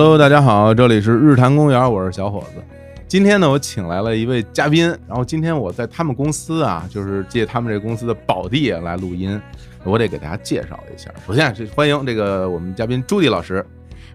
Hello，大家好，这里是日坛公园，我是小伙子。今天呢，我请来了一位嘉宾，然后今天我在他们公司啊，就是借他们这公司的宝地来录音，我得给大家介绍一下。首先是欢迎这个我们嘉宾朱迪老师，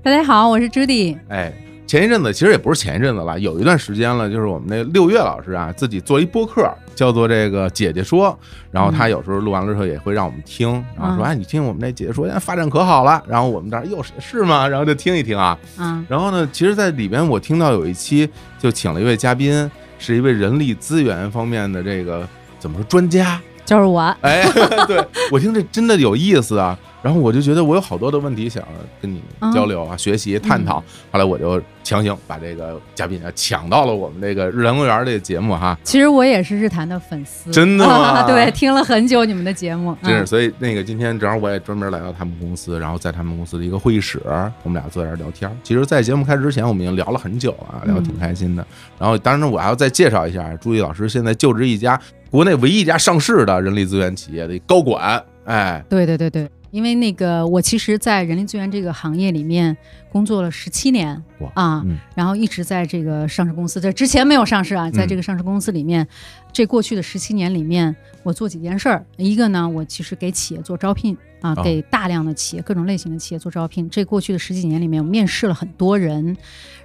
大家好，我是朱迪。哎，前一阵子其实也不是前一阵子了，有一段时间了，就是我们那六月老师啊，自己做一播客，叫做这个姐姐说，然后他有时候录完了之后也会让我们听，然后说嗯哎，你听我们那姐姐说，现在发展可好了，然后我们这儿又是是吗？然后就听一听啊，嗯，然后呢，其实，在里边我听到有一期就请了一位嘉宾，是一位人力资源方面的这个怎么说专家。就是我。哎，对我听这真的有意思啊。然后我就觉得我有好多的问题想跟你交流啊、学习、探讨。后来我就强行把这个嘉宾啊抢到了我们这个日坛公园这个节目哈。其实我也是日坛的粉丝，真的吗 对，听了很久你们的节目。真是，嗯所以那个今天正好我也专门来到他们公司，然后在他们公司的一个会议室，我们俩坐在这儿聊天。其实，在节目开始之前，我们已经聊了很久了，聊得挺开心的。然后，当然我还要再介绍一下，朱毅老师现在就职一家国内唯一一家上市的人力资源企业的高管，哎，对对对对，因为那个我其实，在人力资源这个行业里面工作了十七年哇啊，嗯。然后一直在这个上市公司，在之前没有上市啊，在这个上市公司里面，这过去的十七年里面，我做几件事儿。一个呢，我其实给企业做招聘啊，哦。给大量的企业各种类型的企业做招聘。这过去的十几年里面，我面试了很多人，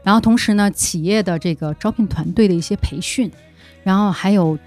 然后同时呢，企业的这个招聘团队的一些培训，然后还有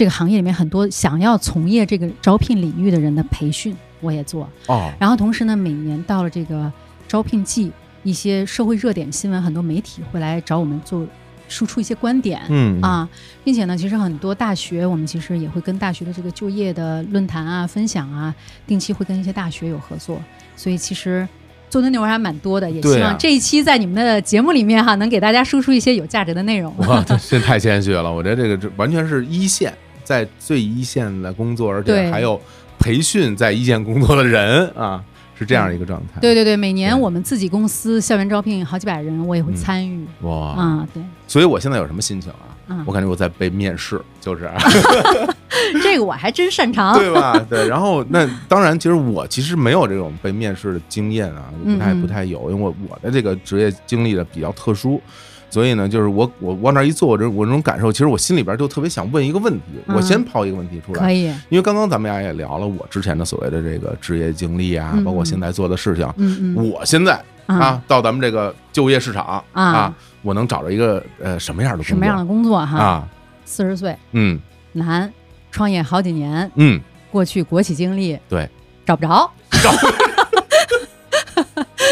这个行业里面很多想要从业这个招聘领域的人的培训，我也做。哦，然后同时呢，每年到了这个招聘季，一些社会热点新闻，很多媒体会来找我们做输出一些观点。嗯，啊，并且呢，其实很多大学，我们其实也会跟大学的这个就业的论坛啊、分享啊，定期会跟一些大学有合作，所以其实做的内容还蛮多的，也希望这一期在你们的节目里面哈，能给大家输出一些有价值的内容。哇，这这太谦虚了，我觉得这个这完全是一线，在最一线的工作，而且还有培训在一线工作的人啊，是这样一个状态。对对对，每年我们自己公司校园招聘好几百人，我也会嗯参与哇，啊。对，所以我现在有什么心情啊？嗯我感觉我在被面试，就是。这个我还真擅长。对吧？对，然后那当然，其实我其实没有这种被面试的经验啊，不太不太有，因为我我的这个职业经历的比较特殊，所以呢，就是我我往那儿一坐，我这我这种感受，其实我心里边就特别想问一个问题，我嗯先抛一个问题出来，可以，因为刚刚咱们俩也聊了我之前的所谓的这个职业经历啊，嗯包括现在做的事情，我现在啊，到咱们这个就业市场啊啊，我能找着一个呃什么样的工作什么样的工作哈？啊？四十岁，嗯男，创业好几年，嗯，过去国企经历，对，找不着。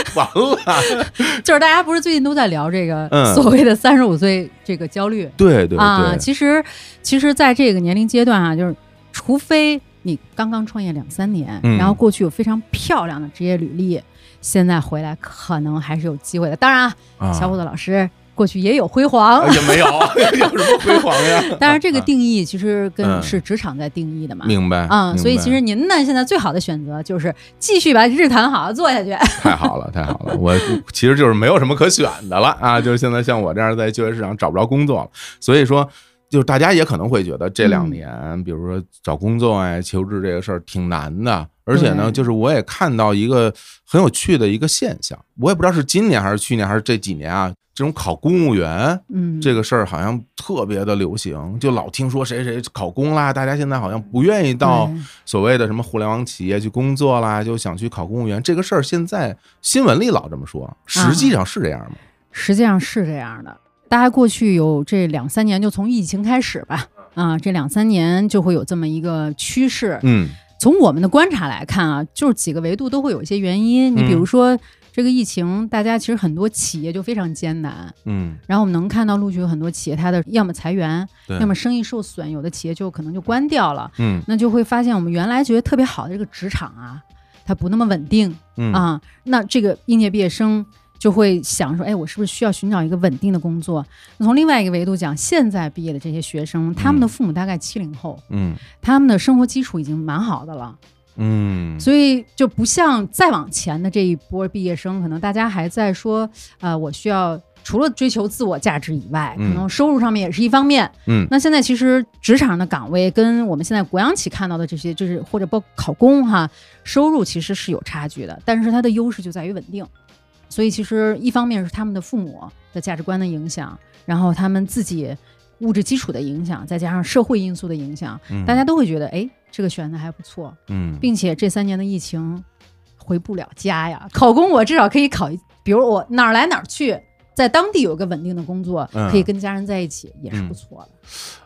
完了，就是大家不是最近都在聊这个嗯。所谓的三十五岁这个焦虑。对对啊？其实，其实在这个年龄阶段啊，就是除非你刚刚创业两三年，嗯。然后过去有非常漂亮的职业履历，现在回来可能还是有机会的。当然啊，啊。小伙子老师过去也有辉煌。也没有，有什么辉煌呀？当然，这个定义其实跟嗯是职场在定义的嘛。明白啊、所以其实您呢，现在最好的选择就是继续把日坛好好做下去。太好了，太好了！我其实就是没有什么可选的了啊，就是现在像我这样在就业市场找不着工作了，所以说。就是大家也可能会觉得这两年，比如说找工作啊、求职这个事儿挺难的，而且呢，就是我也看到一个很有趣的一个现象，我也不知道是今年还是去年还是这几年啊，这种考公务员嗯，这个事儿好像特别的流行，就老听说谁谁考公啦，大家现在好像不愿意到所谓的什么互联网企业去工作啦，就想去考公务员。这个事儿现在新闻里老这么说，实际上是这样吗？实际上是这样的。大家过去有这两三年，就从疫情开始吧，啊，这两三年就会有这么一个趋势。嗯从我们的观察来看啊，就是几个维度都会有一些原因。你比如说这个疫情，大家其实很多企业就非常艰难，嗯，然后我们能看到陆续有很多企业它的要么裁员，要么生意受损，有的企业就可能就关掉了。嗯那就会发现我们原来觉得特别好的这个职场啊，它不那么稳定。嗯啊，那这个应届毕业生就会想说，哎，我是不是需要寻找一个稳定的工作？那从另外一个维度讲，现在毕业的这些学生，他们的父母大概七零后，嗯他们的生活基础已经蛮好的了，嗯，所以就不像再往前的这一波毕业生，可能大家还在说，呃，我需要。除了追求自我价值以外，可嗯能收入上面也是一方面。嗯那现在其实职场的岗位跟我们现在国央企看到的这些，就是或者包括考公哈，收入其实是有差距的，但是它的优势就在于稳定。所以其实一方面是他们的父母的价值观的影响，然后他们自己物质基础的影响，再加上社会因素的影响，嗯大家都会觉得，哎，这个选的还不错，嗯并且这三年的疫情回不了家呀，考公我至少可以考一，比如我哪儿来哪儿去，在当地有个稳定的工作，嗯可以跟家人在一起，也是不错的。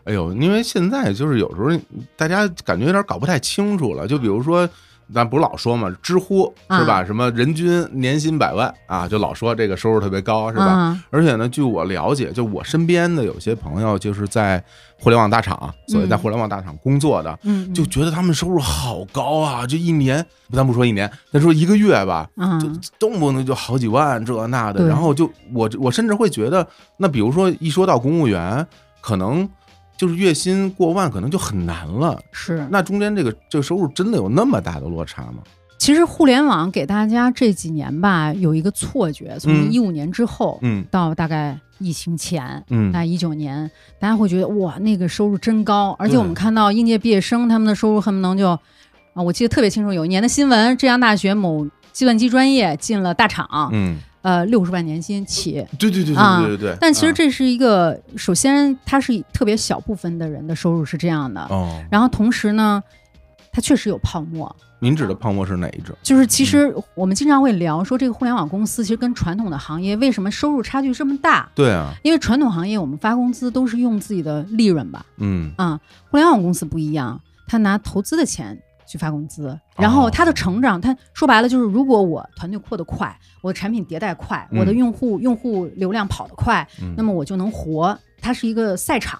哎呦，因为现在就是有时候大家感觉有点搞不太清楚了，就比如说。咱不是老说嘛，知乎是吧？啊什么人均年薪百万啊，就老说这个收入特别高，是吧？啊而且呢，据我了解，就我身边的有些朋友，就是在互联网大厂，所谓在嗯互联网大厂工作的，就觉得他们收入好高啊！就一年，咱不说一年，咱说一个月吧，啊，就动不动就好几万这那的。然后就我我甚至会觉得，那比如说一说到公务员，可能就是月薪过万，可能就很难了。是。那中间这个这个收入真的有那么大的落差吗？其实互联网给大家这几年吧，有一个错觉，从嗯一五年之后、嗯到大概疫情前，嗯大概一九年，大家会觉得哇，那个收入真高，而且我们看到应届毕业生他们的收入恨不能就啊，我记得特别清楚，有一年的新闻，浙江大学某计算机专业进了大厂，嗯，呃，六十万年薪起。对对对啊对对对对。但其实啊这是一个，首先它是特别小部分的人的收入是这样的，哦，然后同时呢，它确实有泡沫。您指的泡沫是哪一种？就是其实我们经常会聊说，这个互联网公司其实跟传统的行业为什么收入差距这么大？对啊，因为传统行业我们发工资都是用自己的利润吧，嗯啊，互联网公司不一样，他拿投资的钱去发工资，然后它的成长，它说白了就是，如果我团队扩得快，我的产品迭代快，嗯。我的用户用户流量跑得快，嗯，那么我就能活。它是一个赛场，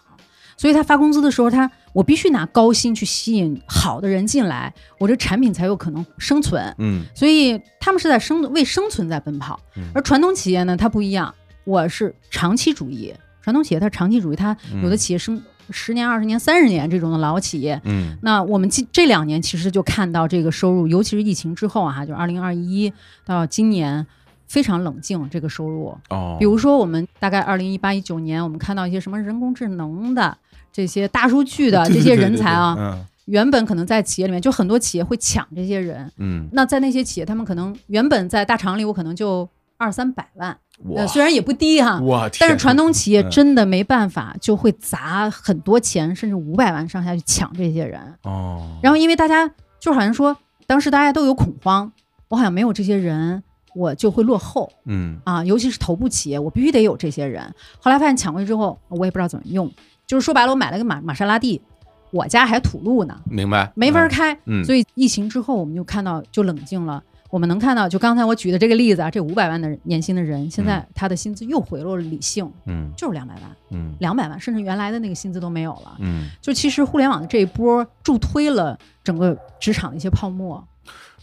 所以他发工资的时候，他我必须拿高薪去吸引好的人进来，我这产品才有可能生存。嗯。所以他们是在生为生存在奔跑。嗯，而传统企业呢，它不一样，我是长期主义。传统企业它是长期主义，它有的企业生十年、二十年、三十年这种的老企业。嗯那我们这这两年其实就看到这个收入，尤其是疫情之后啊，就二零二一到今年非常冷静这个收入。哦，比如说，我们大概二零一八一九年，我们看到一些什么人工智能的这些大数据的这些对对对对人才啊，嗯原本可能在企业里面，就很多企业会抢这些人。嗯，那在那些企业，他们可能原本在大厂里，我可能就二三百万，哇。呃，虽然也不低哈，但是传统企业嗯。真的没办法，就会砸很多钱，甚至五百万上下去抢这些人。哦，然后因为大家就好像说，当时大家都有恐慌，我好像没有这些人，我就会落后。嗯。啊，尤其是头部企业，我必须得有这些人。后来发现抢过去之后，我也不知道怎么用，就是说白了，我买了个玛玛莎拉蒂，我家还土路呢，明白，没法嗯。开。嗯，所以疫情之后，我们就看到就冷静了。我们能看到，就刚才我举的这个例子啊，这五百万的年薪的人，现在他的薪资又回落了理性，嗯。就是两百万，嗯。两百万，甚至原来的那个薪资都没有了。嗯，就其实互联网的这一波助推了整个职场的一些泡沫，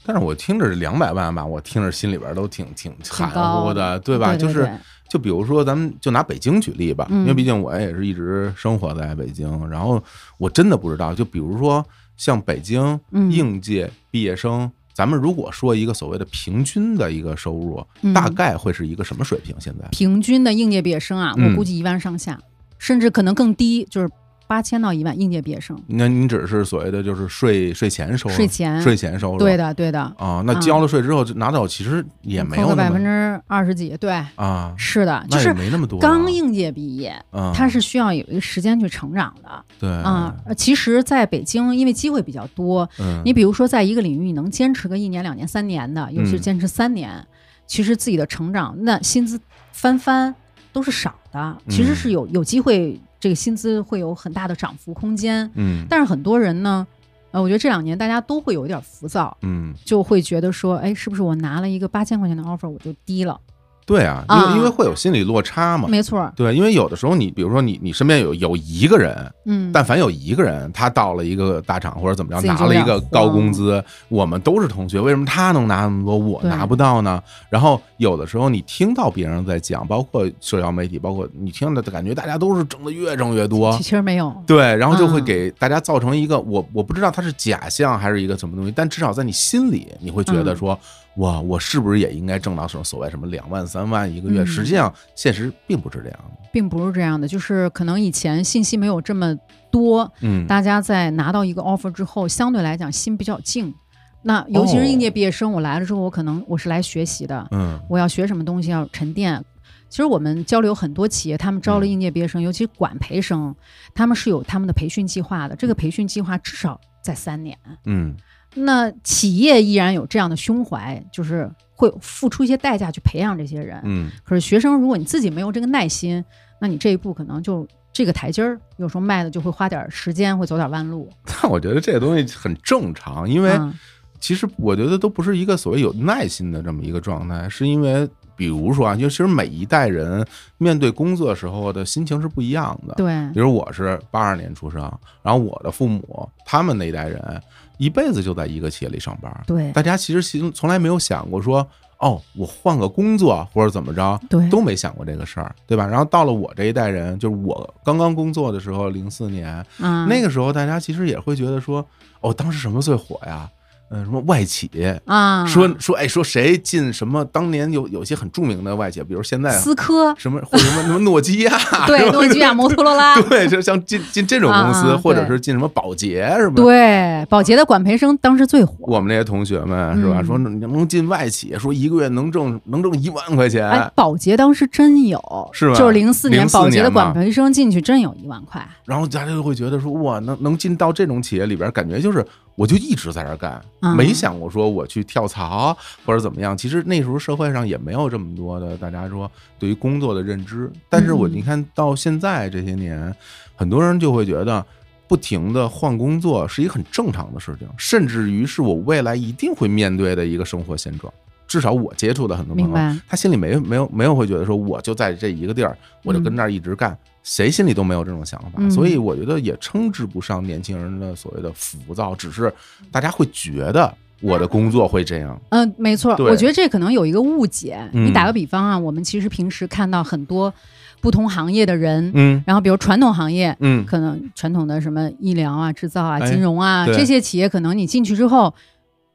但是我听着两百万吧，我听着心里边都挺挺含高糊的，对吧？就是对。就比如说，咱们就拿北京举例吧，嗯因为毕竟我也是一直生活在北京，然后我真的不知道，就比如说像北京嗯。应届毕业生，咱们如果说一个所谓的平均的一个收入，嗯大概会是一个什么水平？现在？平均的应届毕业生啊，嗯我估计一万上下，甚至可能更低，就是八千到一万应届毕业生，那您指的是所谓的就是税税前收入？税前税前收入？对的对的，啊，那交了税之后就拿到，其实也没有百分之二十几，对，啊，是的，就是没那么多啊，刚应届毕业，啊，他是需要有一个时间去成长的对啊。呃其实，在北京，因为机会比较多，嗯，你比如说，在一个领域你能坚持个一年、两年、三年的，尤其是嗯坚持三年，其实自己的成长，那薪资翻番都是少的，其实嗯是有有机会，这个薪资会有很大的涨幅空间。嗯但是很多人呢，呃，我觉得这两年大家都会有一点浮躁，嗯，就会觉得说，哎，是不是我拿了一个八千块钱的 offer 我就低了？对啊，因为啊因为会有心理落差嘛。没错。儿，对，因为有的时候你比如说你你身边有有一个人，嗯，但凡有一个人他到了一个大厂或者怎么样拿了一个高工资，我们都是同学，为什么他能拿那么多，我拿不到呢？然后有的时候你听到别人在讲，包括社交媒体，包括你听的感觉大家都是挣的越挣越多。其，实没有，对，然后就会嗯。给大家造成一个我我不知道它是假象还是一个什么东西，但至少在你心里你会觉得嗯。说，哇，我是不是也应该挣到什么所谓什么两万三万一个月？嗯实际上现实并不是这样的。并不是这样的，就是可能以前信息没有这么多，嗯，大家在拿到一个 offer 之后，相对来讲心比较静，那尤其是应哦届毕业生，我来了之后，我可能我是来学习的，嗯我要学什么东西要沉淀。其实我们交流很多企业，他们招了嗯应届毕业生，尤其是管培生，他们是有他们的培训计划的。这个培训计划至少在三年。嗯那企业依然有这样的胸怀，就是会付出一些代价去培养这些人。嗯可是学生，如果你自己没有这个耐心，那你这一步可能就这个台阶儿，有时候迈的就会花点时间，会走点弯路。但我觉得这个东西很正常，因为嗯其实我觉得都不是一个所谓有耐心的这么一个状态，是因为比如说啊，就其实每一代人面对工作时候的心情是不一样的。对比如我是八二年出生，然后我的父母他们那一代人一辈子就在一个企业里上班，对大家其实从从来没有想过说，哦，我换个工作或者怎么着，对都没想过这个事儿，对吧？然后到了我这一代人，就是我刚刚工作的时候，零四年，嗯，那个时候大家其实也会觉得说，哦，当时什么最火呀？嗯，什么外企，啊，说说哎，说谁进什么？当年有有些很著名的外企，比如现在思科，什么或者什么什么诺基亚，对，诺基亚、摩托罗拉，对，就像进进这种公司，或者是进什么保洁，什么？对，保洁的管培生当时最火。我们那些同学们是吧？嗯说你能进外企，说一个月能挣能挣一万块钱，哎，保洁当时真有，是吧就是零四年04保洁的管培生进去真有一万块。然后大家就会觉得说哇，能能进到这种企业里边，感觉就是我就一直在这儿干，嗯没想过说我去跳槽或者怎么样。其实那时候社会上也没有这么多的大家说对于工作的认知。但是我嗯你看到现在这些年，很多人就会觉得。不停的换工作是一个很正常的事情，甚至于是我未来一定会面对的一个生活现状。至少我接触的很多朋友，他心里没没有没有会觉得说我就在这一个地儿，我就跟那儿一直干，谁心里都没有这种想法，嗯。所以我觉得也称之不上年轻人的所谓的浮躁，只是大家会觉得我的工作会这样，嗯，没错，对。我觉得这可能有一个误解。嗯。你打个比方啊，我们其实平时看到很多不同行业的人，嗯。然后比如传统行业，嗯。可能传统的什么医疗啊、制造啊、哎金融啊对。这些企业，可能你进去之后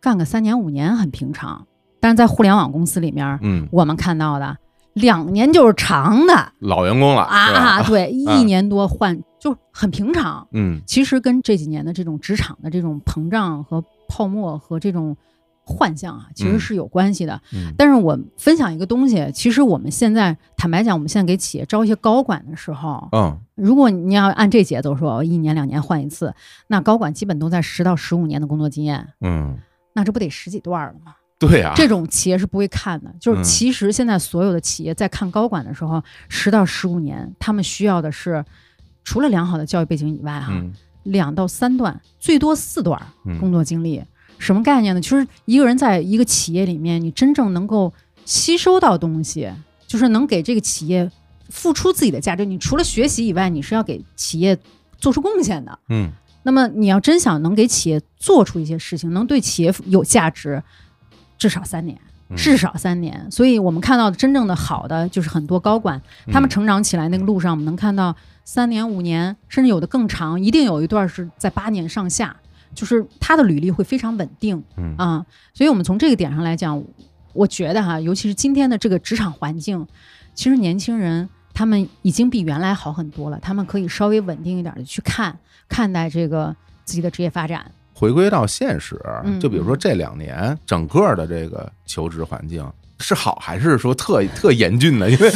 干个三年五年很平常，但是在互联网公司里面，嗯，我们看到的两年就是长的老员工了啊，对，一年多换就很平常。嗯其实跟这几年的这种职场的这种膨胀和泡沫和这种幻象啊，其实嗯是有关系的。嗯但是我分享一个东西，其实我们现在坦白讲，我们现在给企业招一些高管的时候，嗯如果你要按这节奏说，一年两年换一次，那高管基本都在十到十五年的工作经验，嗯，那这不得十几段了吗？对啊，这种企业是不会看的。就是嗯其实现在所有的企业在看高管的时候，十到十五年，他们需要的是除了良好的教育背景以外，哈，嗯两到三段，最多四段嗯工作经历。什么概念呢？就是一个人在一个企业里面，你真正能够吸收到东西，就是能给这个企业付出自己的价值。你除了学习以外，你是要给企业做出贡献的。嗯那么你要真想能给企业做出一些事情，能对企业有价值，至少三年。嗯至少三年，所以我们看到的真正的好的就是很多高管，他们嗯成长起来那个路上，我们能看到三年、五年，甚至有的更长，一定有一段是在八年上下，就是他的履历会非常稳定嗯啊。所以我们从这个点上来讲，我觉得哈，尤其是今天的这个职场环境，其实年轻人他们已经比原来好很多了，他们可以稍微稳定一点的去看看待这个自己的职业发展。回归到现实嗯，就比如说这两年整个的这个求职环境是好还是说特特严峻呢？因为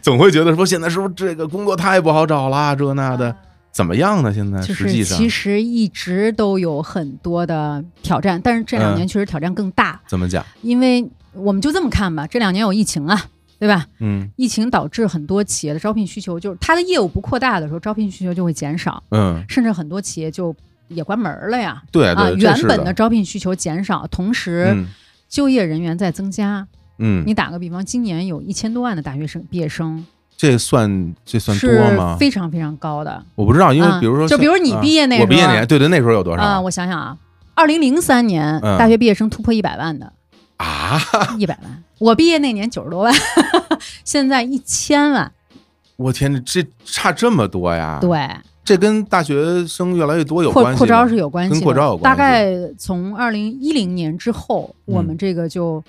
总会觉得说现在是不是这个工作太不好找啦，这那的怎么样呢？现在就是实际上其实一直都有很多的挑战，但是这两年确实挑战更大，怎么讲？因为我们就这么看吧，这两年有疫情啊，对吧？嗯疫情导致很多企业的招聘需求，就是它的业务不扩大的时候，招聘需求就会减少，嗯，甚至很多企业就也关门了呀。对啊，原本的招聘需求减少，同时嗯就业人员在增加。嗯，你打个比方，今年有一千多万的大学生毕业生，这算这算多是吗？非常非常高的我不知道，因为啊比如说像，就比如你啊毕业那时候我毕业年，对对，那时候有多少啊、少我想想啊，二零零三年、嗯大学毕业生突破一百万的，啊？一百万。我毕业那年九十多万，现在一千万。我天，这这差这么多呀？，对，这跟大学生越来越多有扩关系。扩招是有关系的，跟扩招有关系大概从二零一零年之后，嗯我们这个就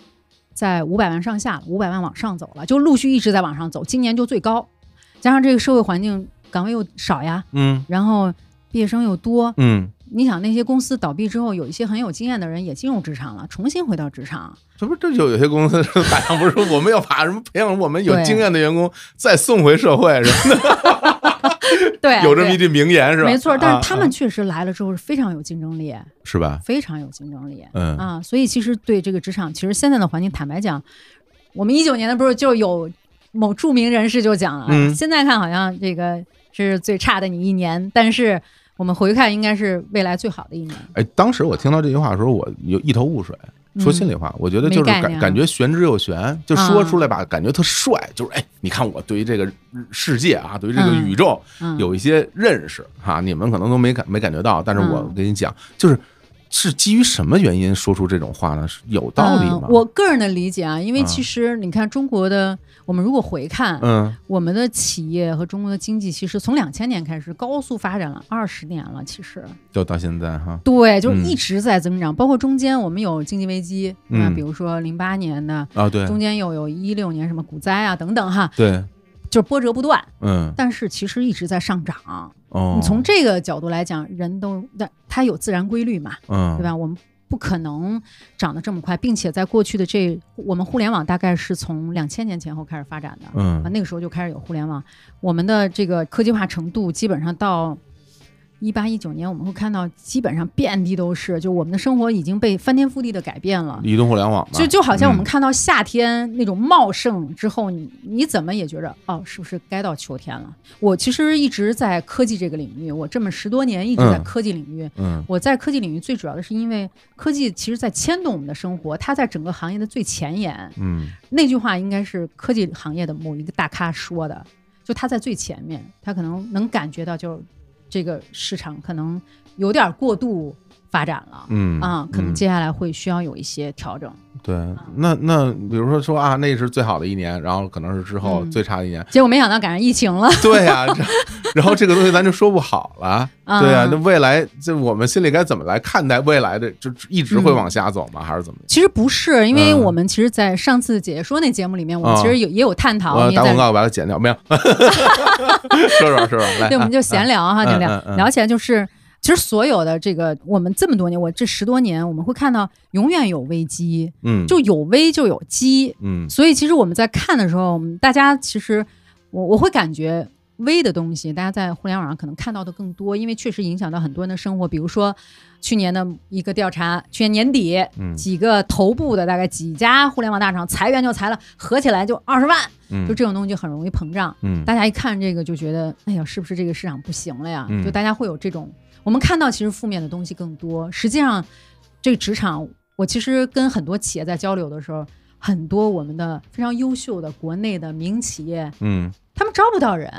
在五百万上下了，五百万往上走了，就陆续一直在往上走。今年就最高，加上这个社会环境岗位又少呀，嗯然后毕业生又多，嗯你想那些公司倒闭之后，有一些很有经验的人也进入职场了，重新回到职场。这不这就有些公司好像不是说我们要把什么培养我们有经验的员工再送回社会，是吧？对，对有这么一句名言是吧？没错，但啊是他们确实来了之后是非常有竞争力，是吧？非常有竞争力。嗯啊，所以其实对这个职场，其实现在的环境，坦白讲，我们一九年的不是就有某著名人士就讲了，嗯现在看好像这个是最差的你一年，但是我们回看应该是未来最好的一年。哎，当时我听到这句话的时候，我有一头雾水。说心里话，我觉得就是感感觉玄之又玄，就说出来吧，感觉特帅。就是哎，你看我对于这个世界啊，对于这个嗯宇宙嗯，有一些认识哈，你们可能都没感没感觉到，但是我嗯跟你讲，就是是基于什么原因说出这种话呢？是有道理吗？嗯我个人的理解啊，因为嗯其实你看中国的，我们如果回看，嗯。我们的企业和中国的经济，其实从两千年开始高速发展了二十年了，其实。就到现在哈，对，就是嗯。一直在增长，包括中间我们有经济危机，嗯。啊，比如说零八年的，啊对。中间又有一六年什么股灾啊等等哈，对，就是波折不断，嗯。但是其实一直在上涨。哦，你从这个角度来讲，人都那它有自然规律嘛，嗯。对吧？我们不可能长得这么快，并且在过去的这，我们互联网大概是从两千年前后开始发展的，嗯。啊，那个时候就开始有互联网，我们的这个科技化程度基本上到一八一九年，我们会看到基本上遍地都是，就我们的生活已经被翻天覆地的改变了。移动互联网嘛，就就好像我们嗯看到夏天那种茂盛之后，你你怎么也觉着哦，是不是该到秋天了？我其实一直在科技这个领域，我这么十多年一直在嗯科技领域。嗯我在科技领域最主要的是因为科技其实在牵动我们的生活，它在整个行业的最前沿。嗯那句话应该是科技行业的某一个大咖说的，就他在最前面，他可能能感觉到，就这个市场可能有点过度发展了。嗯啊，可能嗯接下来会需要有一些调整。对，那那比如说说啊，那是最好的一年，然后可能是之后嗯最差的一年，结果没想到赶上疫情了，对呀、这然后这个东西咱就说不好了，啊对呀、那未来这我们心里该怎么来看待未来的？就一直会往下走吗？还是怎么？其实不是，因为嗯我们其实，在上次姐姐说那节目里面，我们啊其实有也有探讨，打广告把它剪掉，没有？说说说说，来，对，我们就闲聊哈，嗯就聊聊起来就是。其实所有的这个，我们这么多年，我这十多年，我们会看到永远有危机，嗯，就有危就有机。嗯所以其实我们在看的时候，我们大家其实我我会感觉危的东西，大家在互联网上可能看到的更多，因为确实影响到很多人的生活。比如说去年的一个调查，去年年底嗯几个头部的大概几家互联网大厂裁员就裁了，合起来就二十万，嗯就这种东西就很容易膨胀。嗯大家一看这个就觉得，哎呀，是不是这个市场不行了呀？嗯就大家会有这种，我们看到其实负面的东西更多。实际上，这个职场，我其实跟很多企业在交流的时候，很多我们的非常优秀的国内的民企业，嗯。他们招不到人，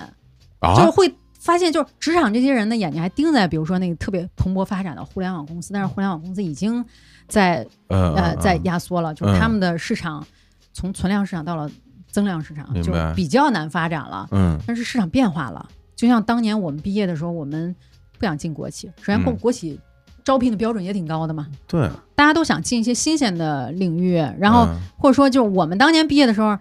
就是啊，会发现，就是职场这些人的眼睛还盯在，比如说那个特别蓬勃发展的互联网公司，但是互联网公司已经在呃呃在压缩了，就是嗯他们的市场从存量市场到了增量市场，就比较难发展了。嗯。但是市场变化了，就像当年我们毕业的时候，我们不想进国企，首先国嗯国企招聘的标准也挺高的嘛，对，大家都想进一些新鲜的领域，然后嗯或者说就是我们当年毕业的时候。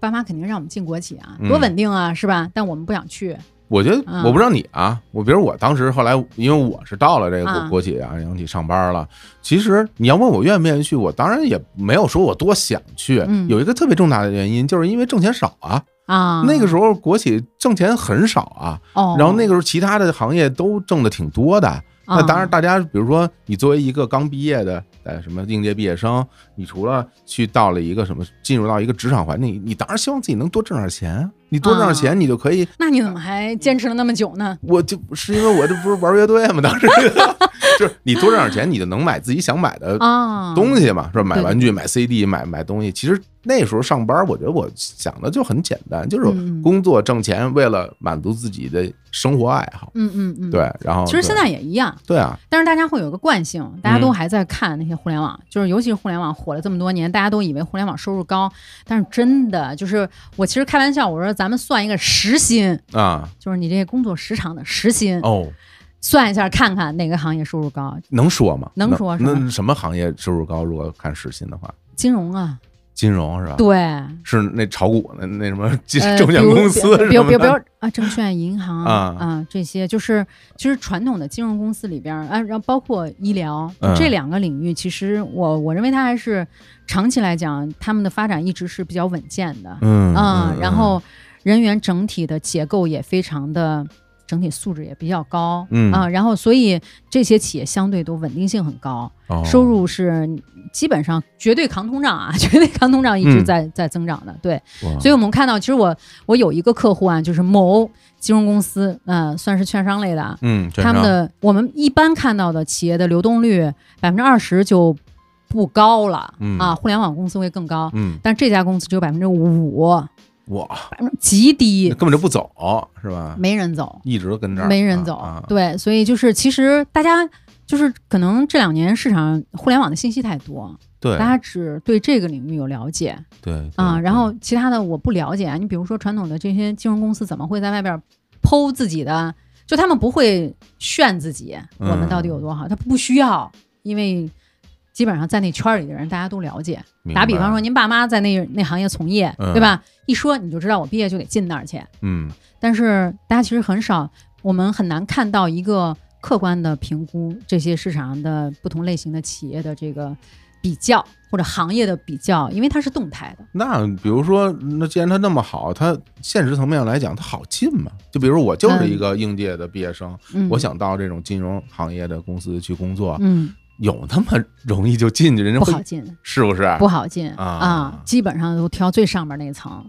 爸妈肯定让我们进国企啊，多嗯稳定啊，是吧？但我们不想去，我觉得嗯我不知道你啊，我比如我当时后来，因为我是到了这个国企啊央企上班了。其实你要问我愿不愿意去，我当然也没有说我多想去。嗯有一个特别重大的原因，就是因为挣钱少啊。啊，那个时候国企挣钱很少啊，哦，然后那个时候其他的行业都挣的挺多的。那当然，啊大家比如说你作为一个刚毕业的呃什么应届毕业生，你除了去到了一个什么进入到一个职场环境，你当然希望自己能多挣点钱。你多挣点啊钱，你就可以那你怎么还坚持了那么久呢？我就是因为我这不是玩乐队嘛，当时 就是你多挣点钱，你就能买自己想买的啊，东西嘛，是吧？买玩具、买 CD、买买东西。其实那时候上班，我觉得我想的就很简单，就是工作挣钱，为了满足自己的生活爱好。嗯嗯嗯，。对，然后其实现在也一样，对啊，但是大家会有个惯性，大家都嗯还在看那些互联网，就是尤其是互联网火了这么多年，大家都以为互联网收入高，但是真的就是我其实开玩笑，我说咱们算一个时薪，啊。就是你这个工作时长的时薪，哦，算一下看看哪个行业收入高，能说吗？能说那什么行业收入高？如果看时薪的话，金融啊，金融是吧？对，是那炒股那那什么金呃，证券公司比如比如啊，证券、银行啊。这些，就是其实传统的金融公司里边儿啊，然后包括医疗、嗯。这两个领域，其实我我认为它还是长期来讲，他们的发展一直是比较稳健的。嗯啊，然后人员整体的结构也非常的，整体素质也比较高，嗯。啊，然后所以这些企业相对都稳定性很高，哦。收入是基本上绝对扛通胀啊，绝对扛通胀一直嗯。在、在增长的，对，所以我们看到，其实我我有一个客户啊，就是某金融公司，呃，算是券商类的啊，嗯，他们的我们一般看到的企业的流动率百分之二十就不高了、嗯。啊，互联网公司会更高，嗯。但这家公司只有百分之五，哇，百分之极低根，本就不走是吧？没人走，一直跟这儿没人走。对，所以就是其实大家就是可能这两年市场互联网的信息太多，对大家只对这个领域有了解对啊，对然后其他的我不了解啊。你比如说传统的这些金融公司怎么会在外边剖自己的？就他们不会炫自己，嗯我们到底有多好，他不需要，因为。基本上在那圈儿里的人，大家都了解。打比方说，您爸妈在那那行业从业，嗯对吧？一说你就知道，我毕业就得进那儿去。嗯但是大家其实很少，我们很难看到一个客观的评估这些市场上的不同类型的企业的这个比较或者行业的比较，因为它是动态的。那比如说，那既然它那么好，它现实层面来讲，它好进吗？就比如我就是一个应届的毕业生，嗯，我想到这种金融行业的公司去工作，嗯，有那么容易就进去？人家不好进，是不是？不好进啊基本上都挑最上面那层，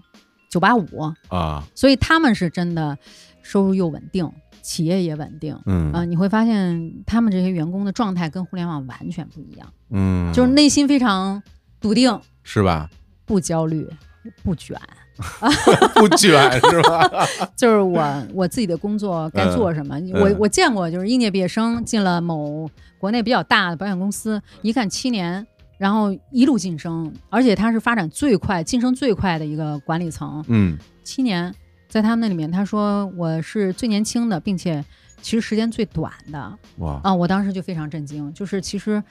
九八五，啊，所以他们是真的收入又稳定，企业也稳定。嗯啊、你会发现他们这些员工的状态跟互联网完全不一样，嗯，就是内心非常笃定，是吧？不焦虑，不卷，不卷是吧？就是我我自己的工作该做什么。我嗯我见过，就是应届毕业生进了某国内比较大的保险公司，一看七年，然后一路晋升，而且他是发展最快、晋升最快的一个管理层。嗯。七年，在他们那里面，他说我是最年轻的，并且其实时间最短的。哇。啊！我当时就非常震惊，就是其实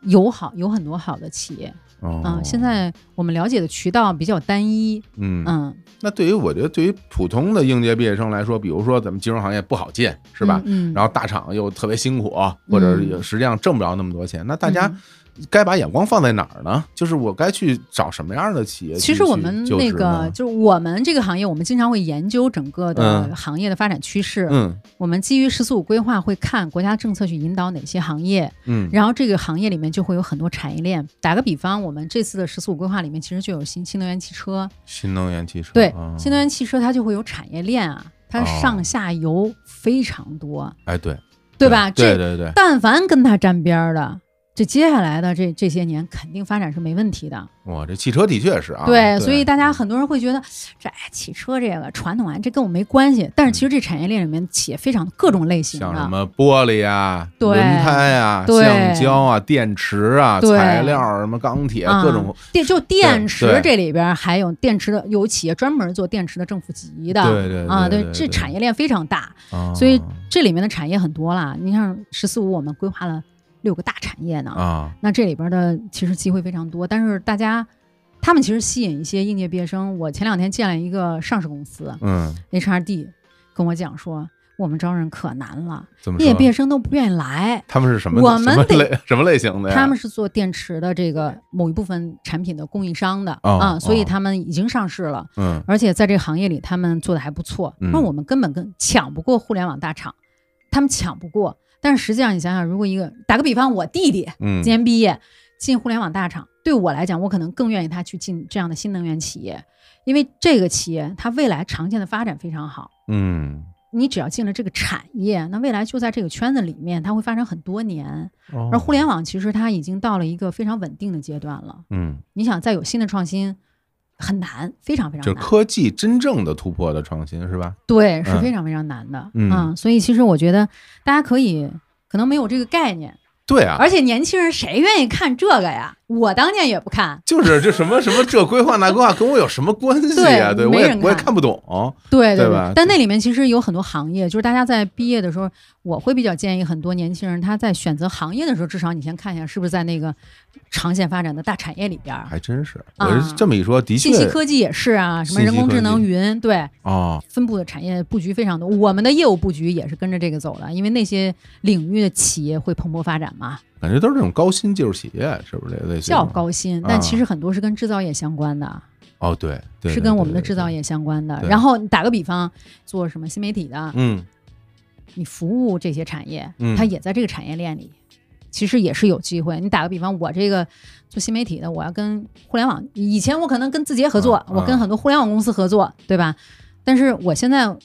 有好有很多好的企业。哦。啊，现在我们了解的渠道比较单一，嗯。嗯，那对于我觉得，对于普通的应届毕业生来说，比如说咱们金融行业不好进，是吧？嗯，然后大厂又特别辛苦，或者嗯实际上挣不着那么多钱，那大家嗯该把眼光放在哪儿呢？就是我该去找什么样的企业？其实我们那个就是我们这个行业，我们经常会研究整个的嗯行业的发展趋势。嗯我们基于“十四五”规划，会看国家政策去引导哪些行业，嗯然后这个行业里面就会有很多产业链。打个比方，我们这次的“十四五”规划里面其实就有新新能源汽车，新能源汽车对，啊新能源汽车它就会有产业链啊，它哦上下游非常多，哎对对吧？对对对，但凡跟它沾边儿的，这接下来的这这些年肯定发展是没问题的。哇，这汽车的确是啊，对，所以大家很多人会觉得，这哎汽车这个传统啊，这跟我没关系。但是其实这产业链里面企业非常各种类型的，像什么玻璃啊、对轮胎啊、对橡胶啊、电池啊、对材料什么钢铁啊各种，电就电池这里边还有电池的，有企业专门做电池的正负极的，对对啊，对这产业链非常大，啊所以这里面的产业很多啦。你看“十四五”，我们规划了六个大产业呢，啊那这里边的其实机会非常多，但是大家。他们其实吸引一些应届毕业生。我前两天见了一个上市公司嗯，HRD，跟我讲说，我们招人可难了，怎么应届毕业？生都不愿意来。他们是什么？我们得类什么类型的呀？他们是做电池的这个某一部分产品的供应商的、哦啊，所以哦他们已经上市了，嗯而且在这个行业里他们做的还不错。嗯那我们根本跟抢不过互联网大厂，他们抢不过。但是实际上，你想想，如果一个打个比方，我弟弟嗯今年毕业进互联网大厂，对我来讲，我可能更愿意他去进这样的新能源企业，因为这个企业它未来长线的发展非常好。嗯，你只要进了这个产业，那未来就在这个圈子里面，它会发展很多年。哦而互联网其实它已经到了一个非常稳定的阶段了。嗯，你想再有新的创新，很难，非常非常难。就是科技真正的突破的创新是吧？对，是嗯非常非常难的。嗯所以其实我觉得大家可以可能没有这个概念，对啊，而且年轻人谁愿意看这个呀？我当年也不看，就是这什么什么这规划那规划跟我有什么关系呀？对我也我也看不懂，对对吧？但那里面其实有很多行业，就是大家在毕业的时候，我会比较建议很多年轻人他在选择行业的时候，至少你先看一下是不是在那个长线发展的大产业里边。还真是，我是这么一说，的确，信息科技也是啊，什么人工智能、云，对哦，分布的产业布局非常多。我们的业务布局也是跟着这个走的，因为那些领域的企业会蓬勃发展嘛。感觉都是这种高新技术企业，是不是这类似？叫高新，但其实很多是跟制造业相关的。哦，对，是跟我们的制造业相关的。然后你打个比方，做什么新媒体的，嗯，你服务这些产业，它也在这个产业链里，其实也是有机会。你打个比方，我这个做新媒体的，我要跟互联网，以前我可能跟字节合作，我跟很多互联网公司合作，对吧？但是我现在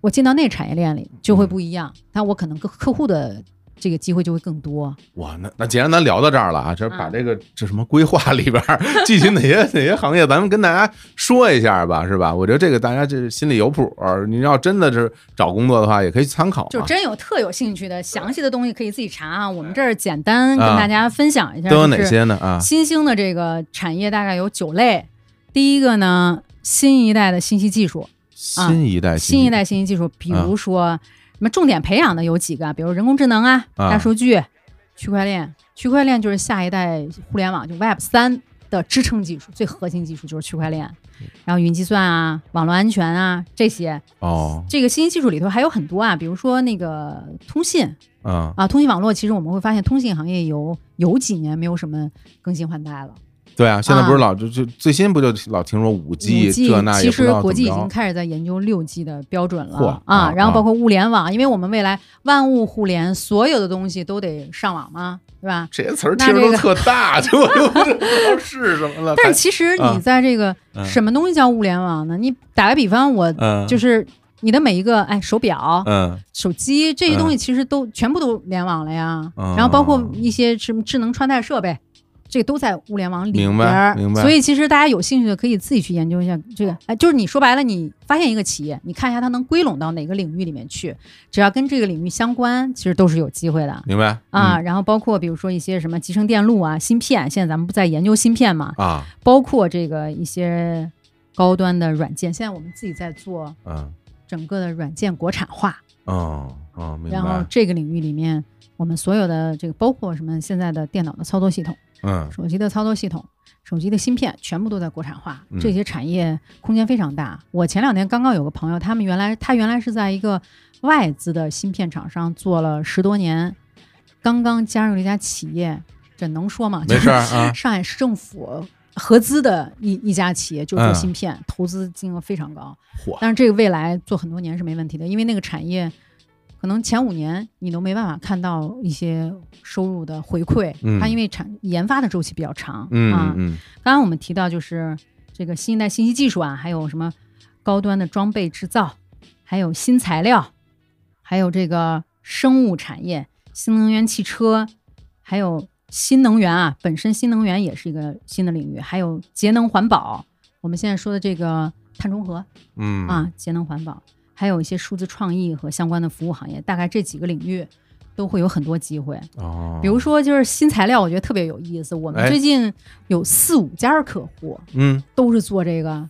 我进到那产业链里就会不一样，那我可能跟客户的。这个机会就会更多哇！那那既然咱聊到这儿了啊，这把这个这什么规划里边具体哪些哪些行业，咱们跟大家说一下吧，是吧？我觉得这个大家这心里有谱。你要真的是找工作的话，也可以参考。就真有特有兴趣的详细的东西，可以自己查啊。我们这儿简单跟大家分享一下，都有哪些呢？啊，新兴的这个产业大概有九类。第一个呢，新一代的信息技术，新一代新一代信息技术，比如说。什么重点培养的有几个？比如人工智能啊、大数据、区块链。区块链就是下一代互联网，就 Web 三的支撑技术，最核心技术就是区块链。然后云计算啊、网络安全啊这些。哦。这个信息技术里头还有很多啊，比如说那个通信。啊，通信网络其实我们会发现，通信行业有有几年没有什么更新换代了。对啊，现在不是老就就最新不就老听说五 G 这那其实国际已经开始在研究六 G 的标准了啊。然后包括物联网，因为我们未来万物互联，所有的东西都得上网嘛，对吧？这些词儿听着都特大，就不知道是什么了。但是其实你在这个什么东西叫物联网呢？你打个比方，我就是你的每一个哎手表、嗯手机这些东西，其实都全部都联网了呀。然后包括一些什么智能穿戴设备。这个都在物联网里边，明白，明白。所以其实大家有兴趣的可以自己去研究一下这个。哎，就是你说白了，你发现一个企业，你看一下它能归拢到哪个领域里面去，只要跟这个领域相关，其实都是有机会的。明白啊。然后包括比如说一些什么集成电路啊、芯片，现在咱们不在研究芯片嘛？啊。包括这个一些高端的软件，现在我们自己在做，嗯，整个的软件国产化。哦哦，明白。然后这个领域里面，我们所有的这个包括什么现在的电脑的操作系统。嗯，手机的操作系统、手机的芯片全部都在国产化，这些产业空间非常大。我前两天刚刚有个朋友，他们原来他原来是在一个外资的芯片厂商做了十多年，刚刚加入了一家企业，这能说吗？没事啊。上海市政府合资的一一家企业就做芯片，投资金额非常高。但是这个未来做很多年是没问题的，因为那个产业。可能前五年你都没办法看到一些收入的回馈，它因为产研发的周期比较长啊。刚刚我们提到就是这个新一代信息技术啊，还有什么高端的装备制造，还有新材料，还有这个生物产业、新能源汽车，还有新能源啊，本身新能源也是一个新的领域，还有节能环保。我们现在说的这个碳中和，嗯啊，节能环保。还有一些数字创意和相关的服务行业，大概这几个领域都会有很多机会。哦，比如说就是新材料，我觉得特别有意思。我们最近有四五家客户，嗯，都是做这个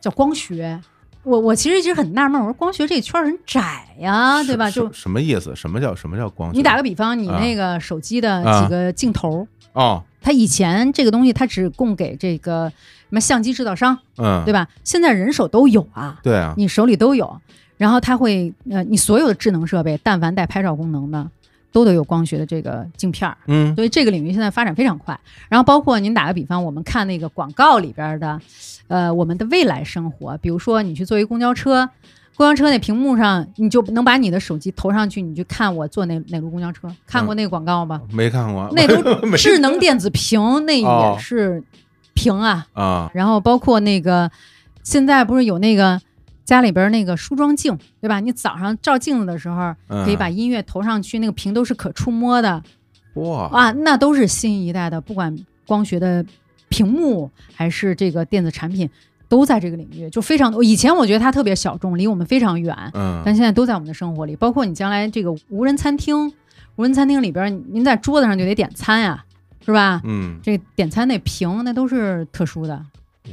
叫光学。我我其实一直很纳闷，我说光学这圈很窄呀，对吧？就什么意思？什么叫什么叫光学？你打个比方，你那个手机的几个镜头哦，它以前这个东西它只供给这个什么相机制造商，嗯，对吧？现在人手都有啊，对啊，你手里都有。然后它会，呃，你所有的智能设备，但凡带拍照功能的，都得有光学的这个镜片儿。嗯，所以这个领域现在发展非常快。然后包括您打个比方，我们看那个广告里边的，呃，我们的未来生活，比如说你去坐一公交车，公交车那屏幕上，你就能把你的手机投上去，你去看我坐哪哪路公交车。看过那个广告吧？没看过。那都智能电子屏，那也是屏啊。啊。然后包括那个，现在不是有那个。家里边那个梳妆镜，对吧？你早上照镜子的时候，可以把音乐投上去，那个屏都是可触摸的。哇啊，那都是新一代的，不管光学的屏幕还是这个电子产品，都在这个领域，就非常多。以前我觉得它特别小众，离我们非常远，嗯，但现在都在我们的生活里。包括你将来这个无人餐厅，无人餐厅里边，您在桌子上就得点餐呀。是吧？嗯，这点餐那屏那都是特殊的，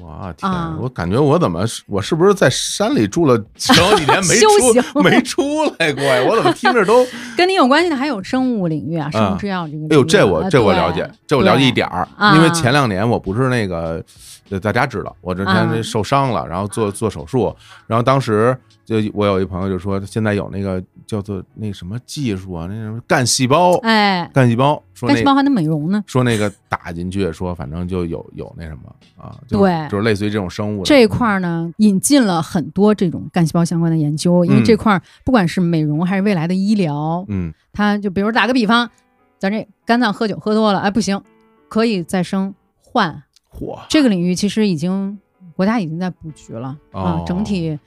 我天啊，我感觉我怎么是我是不是在山里住了 好几年没出没出来过呀？我怎么听着都 跟你有关系的还有生物领域啊，生物制药这个领域啊。哎呦，这我这我了解，这我了解一点儿，啊因为前两年我不是那个，呃大家知道我之前受伤了，然后做做手术，然后当时就我有一朋友就说，现在有那个叫做那什么技术啊，那什么干细胞，哎，干细胞，说干细胞还能美容呢。说那个打进去，说反正就有有那什么啊，对就是类似于这种生物这一块儿呢，引进了很多这种干细胞相关的研究，因为嗯这块儿不管是美容还是未来的医疗，嗯它就比如打个比方，咱这肝脏喝酒喝多了，哎不行，可以再生换火这个领域，其实已经国家已经在布局了啊哦，整体。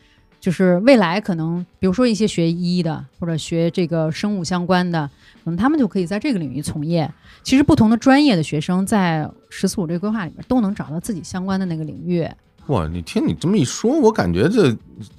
就是未来可能，比如说一些学医的或者学这个生物相关的，可能他们就可以在这个领域从业。其实不同的专业的学生在“十四五”这个规划里面都能找到自己相关的那个领域。哇！你听你这么一说，我感觉这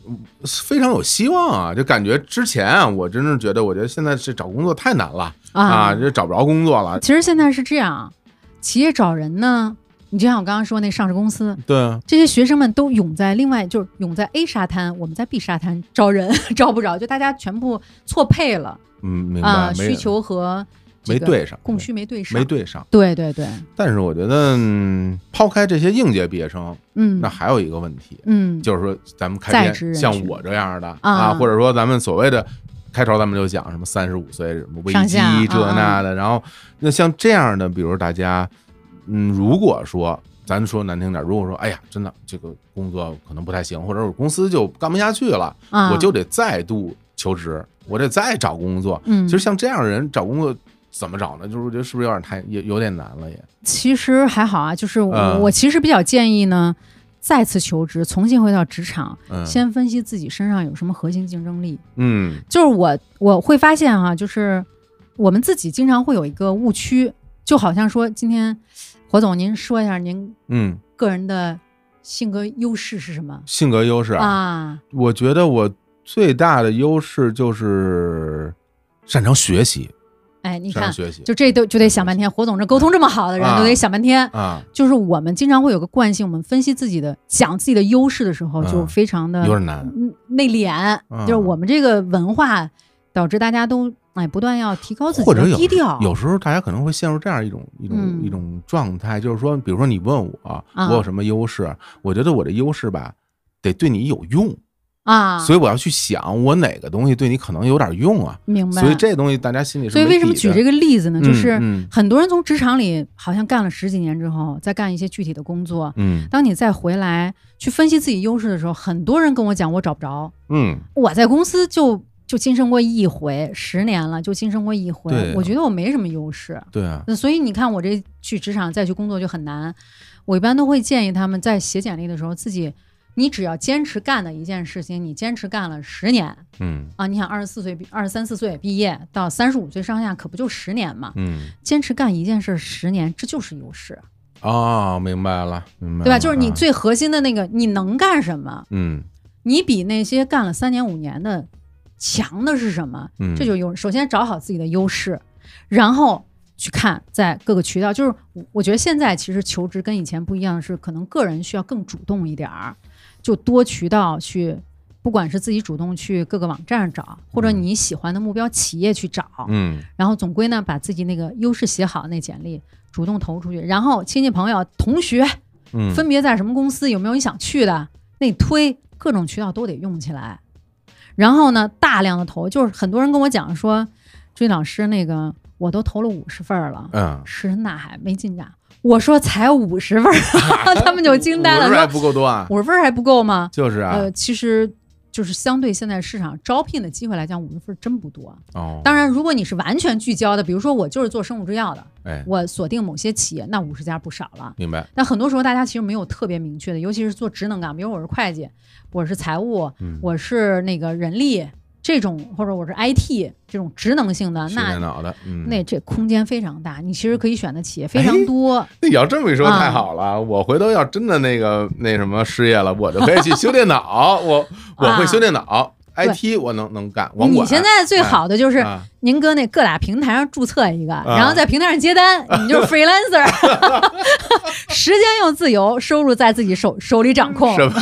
嗯非常有希望啊！就感觉之前啊，我真是觉得，我觉得现在是找工作太难了啊，就找不着工作了。其实现在是这样，企业找人呢，你就像我刚刚说那上市公司，对啊，这些学生们都涌在另外就是涌在 A 沙滩，我们在 B 沙滩招人 招不着，就大家全部错配了嗯，明白，需求和这个没对上，供需没对上，没对上。对对对，但是我觉得，嗯抛开这些应届毕业生，嗯，那还有一个问题，嗯就是说咱们开在篇职人群像我这样的啊啊，或者说咱们所谓的开头咱们就讲什么三十五岁什么危机这啊那的，然后那像这样的，比如大家，嗯，如果说咱说难听点，如果说哎呀，真的这个工作可能不太行，或者我公司就干不下去了，啊，我就得再度求职，我得再找工作。嗯，其实像这样的人找工作怎么找呢？就是我觉得是不是有点太也有点难了也？其实还好啊，就是我、嗯我其实比较建议呢，再次求职，重新回到职场，嗯，先分析自己身上有什么核心竞争力。嗯就是我我会发现哈、就是我们自己经常会有一个误区，就好像说今天火总您说一下您嗯，个人的性格优势是什么性格优势啊，啊？我觉得我最大的优势就是擅长学习，哎，你看，学习就这都就得想半天。火总这沟通这么好的人，啊都得想半天。啊，就是我们经常会有个惯性，我们分析自己的、讲自己的优势的时候，嗯就非常的有点难。嗯内敛。嗯就是我们这个文化导致大家都哎不断要提高自己，或者低调。有时候大家可能会陷入这样一种一种、嗯一种状态，就是说，比如说你问我、啊我有什么优势，我觉得我的优势吧，得对你有用，啊，所以我要去想我哪个东西对你可能有点用啊。明白。所以这东西大家心里是所以为什么举这个个例子呢？就是嗯很多人从职场里好像干了十几年之后，再干一些具体的工作，嗯当你再回来去分析自己优势的时候，很多人跟我讲我找不着，嗯我在公司就就晋升过一回，十年了就晋升过一回对，我觉得我没什么优势。对啊，那所以你看，我这去职场再去工作就很难。我一般都会建议他们在写简历的时候，自己你只要坚持干的一件事情，你坚持干了十年嗯啊，你想二十四岁毕、二十三四岁毕业到三十五岁上下，可不就十年嘛？嗯坚持干一件事十年，这就是优势，哦，明白了，明白了，对吧？就是你啊最核心的那个，你能干什么？嗯你比那些干了三年五年的强的是什么？嗯，这就有首先找好自己的优势，然后去看在各个渠道。就是我我觉得现在其实求职跟以前不一样的是，可能个人需要更主动一点儿，就多渠道去，不管是自己主动去各个网站上找，或者你喜欢的目标企业去找，嗯然后总归呢把自己那个优势写好，那简历主动投出去，然后亲戚朋友、同学嗯分别在什么公司，有没有你想去的，那你推各种渠道都得用起来。然后呢，大量的投，就是很多人跟我讲说，朱毅老师那个我都投了五十份儿了，嗯，石沉大海没进展。我说才五十份儿，他们就惊呆了，五十还说不够多啊，五十份儿还不够吗？就是啊，呃，其实就是相对现在市场招聘的机会来讲，五十份儿真不多。哦，当然，如果你是完全聚焦的，比如说我就是做生物制药的，哎，我锁定某些企业，那五十家不少了。明白，但很多时候大家其实没有特别明确的，尤其是做职能岗，比如我是会计，我是财务，嗯，我是那个人力这种，或者我是 IT 这种职能性的，那脑的，嗯，那这空间非常大，你其实可以选的企业非常多。那你要这么一说啊太好了，我回头要真的那个那什么失业了，我就可以去修电脑，我我会修电脑。IT 我能能干，网管。你现在最好的就是啊您搁那各大平台上注册一个，啊然后在平台上接单，你就是 freelancer，时间又自由，收入在自己手手里掌控，什么？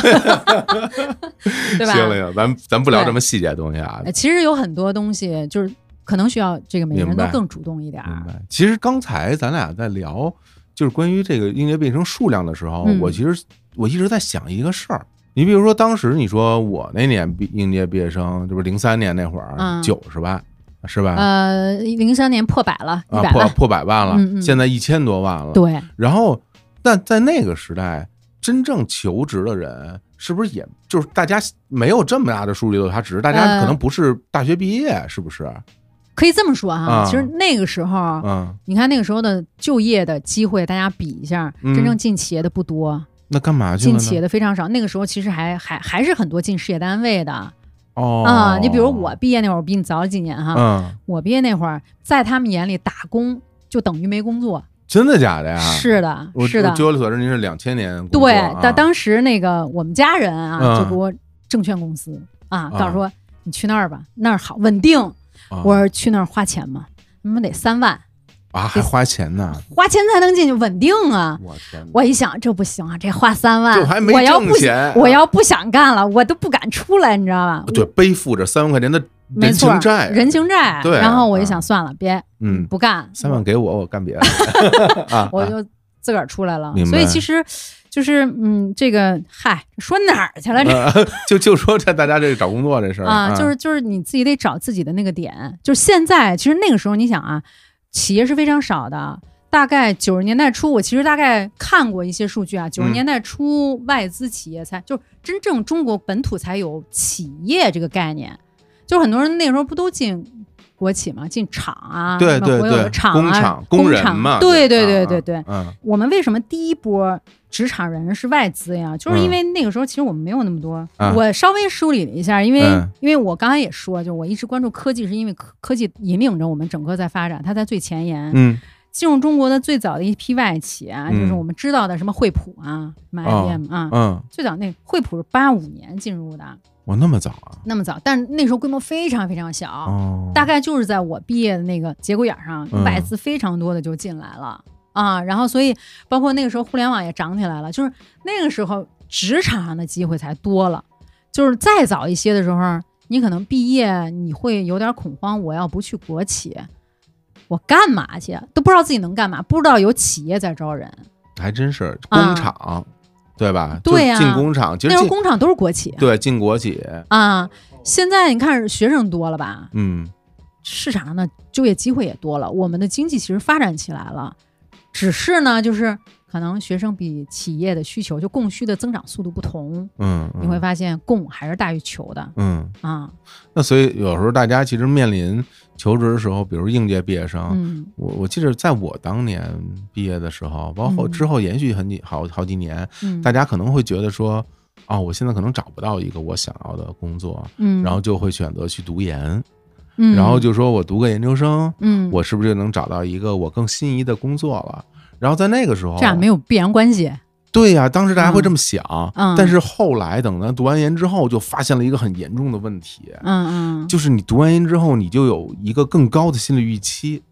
对吧？行了行了，咱咱不聊这么细节的东西啊。呃其实有很多东西就是可能需要这个每个人都更主动一点儿。明白。其实刚才咱俩在聊就是关于这个应届毕业生数量的时候，嗯我其实我一直在想一个事儿。你比如说，当时你说我那年毕应届毕业生，就是零三年那会儿，嗯九十万是吧？呃，零三年破百了，破，破百万了，嗯嗯现在一千多万了。对，然后，但在那个时代，真正求职的人是不是也就是大家没有这么大的数据落差，只是大家呃可能不是大学毕业，是不是？可以这么说哈。啊其实那个时候，嗯，你看那个时候的就业的机会，大家比一下，嗯真正进企业的不多，那干嘛去了进企业？的非常少。那个时候其实还还还是很多进事业单位的哦啊。你比如我毕业那会儿，我比你早几年哈。嗯，我毕业那会儿，在他们眼里打工就等于没工作。真的假的呀？是的，是的。据我所知，您是两千年对啊，但当时那个我们家人啊，嗯就给我证券公司啊，告啊诉说你去那儿吧，那儿好稳定。啊我说去那儿花钱吗？他妈得三万，啊还花钱呢，花钱才能进去，稳定啊！我天，我一想，这不行啊，这花三万，这还没我要不挣钱，我要不想干了，我都不敢出来，你知道吧？对背负着三万块钱的人没错情债，人情债。对啊。然后我一啊想，算了，别，嗯，不干，三万给我，我干别的。我就自个儿出来了。所以其实就是，嗯，这个，嗨，说哪儿去了？这？呃 就就说这大家这个找工作这事儿啊，就是就是你自己得找自己的那个点。就是现在，其实那个时候你想啊，企业是非常少的。大概九十年代初，我其实大概看过一些数据啊，九十嗯年代初外资企业才、就真正中国本土才有企业这个概念，就很多人那时候不都进国企嘛，进厂啊，对对对国有的，厂啊，工厂工人嘛，对对啊对对对。嗯我们为什么第一波职场人是外资呀？就是因为那个时候其实我们没有那么多。啊我稍微梳理了一下，因为、嗯因为我刚才也说，就我一直关注科技，是因为科科技引领着我们整个在发展，它在最前沿。嗯进入中国的最早的一批外企啊，嗯就是我们知道的什么惠普啊、什么哦 IBM 啊，嗯，最早那惠普是八五年进入的，哇，那么早啊？那么早，但是那时候规模非常非常小。哦，大概就是在我毕业的那个节骨眼上，嗯外资非常多的就进来了、啊，然后所以包括那个时候互联网也涨起来了，就是那个时候职场上的机会才多了，就是再早一些的时候，你可能毕业你会有点恐慌，我要不去国企，我干嘛去？都不知道自己能干嘛，不知道有企业在招人，还真是啊工厂，对吧？对呀就进工厂，其实进那时候工厂都是国企对进国企，啊。现在你看学生多了吧，嗯市场上的就业机会也多了，我们的经济其实发展起来了，只是呢，就是可能学生比企业的需求就供需的增长速度不同，嗯，你会发现供还是大于求的嗯，啊。那所以有时候大家其实面临求职的时候，比如应届毕业生，嗯我我记得在我当年毕业的时候，包括嗯之后延续很几好好几年，嗯，大家可能会觉得说，哦，我现在可能找不到一个我想要的工作，嗯，然后就会选择去读研，嗯，然后就说我读个研究生，嗯，我是不是就能找到一个我更心仪的工作了？然后在那个时候，这俩没有必然关系。对呀、当时大家会这么想，嗯但是后来等咱读完研之后，就发现了一个很严重的问题，嗯嗯，就是你读完研之后，你就有一个更高的心理预期，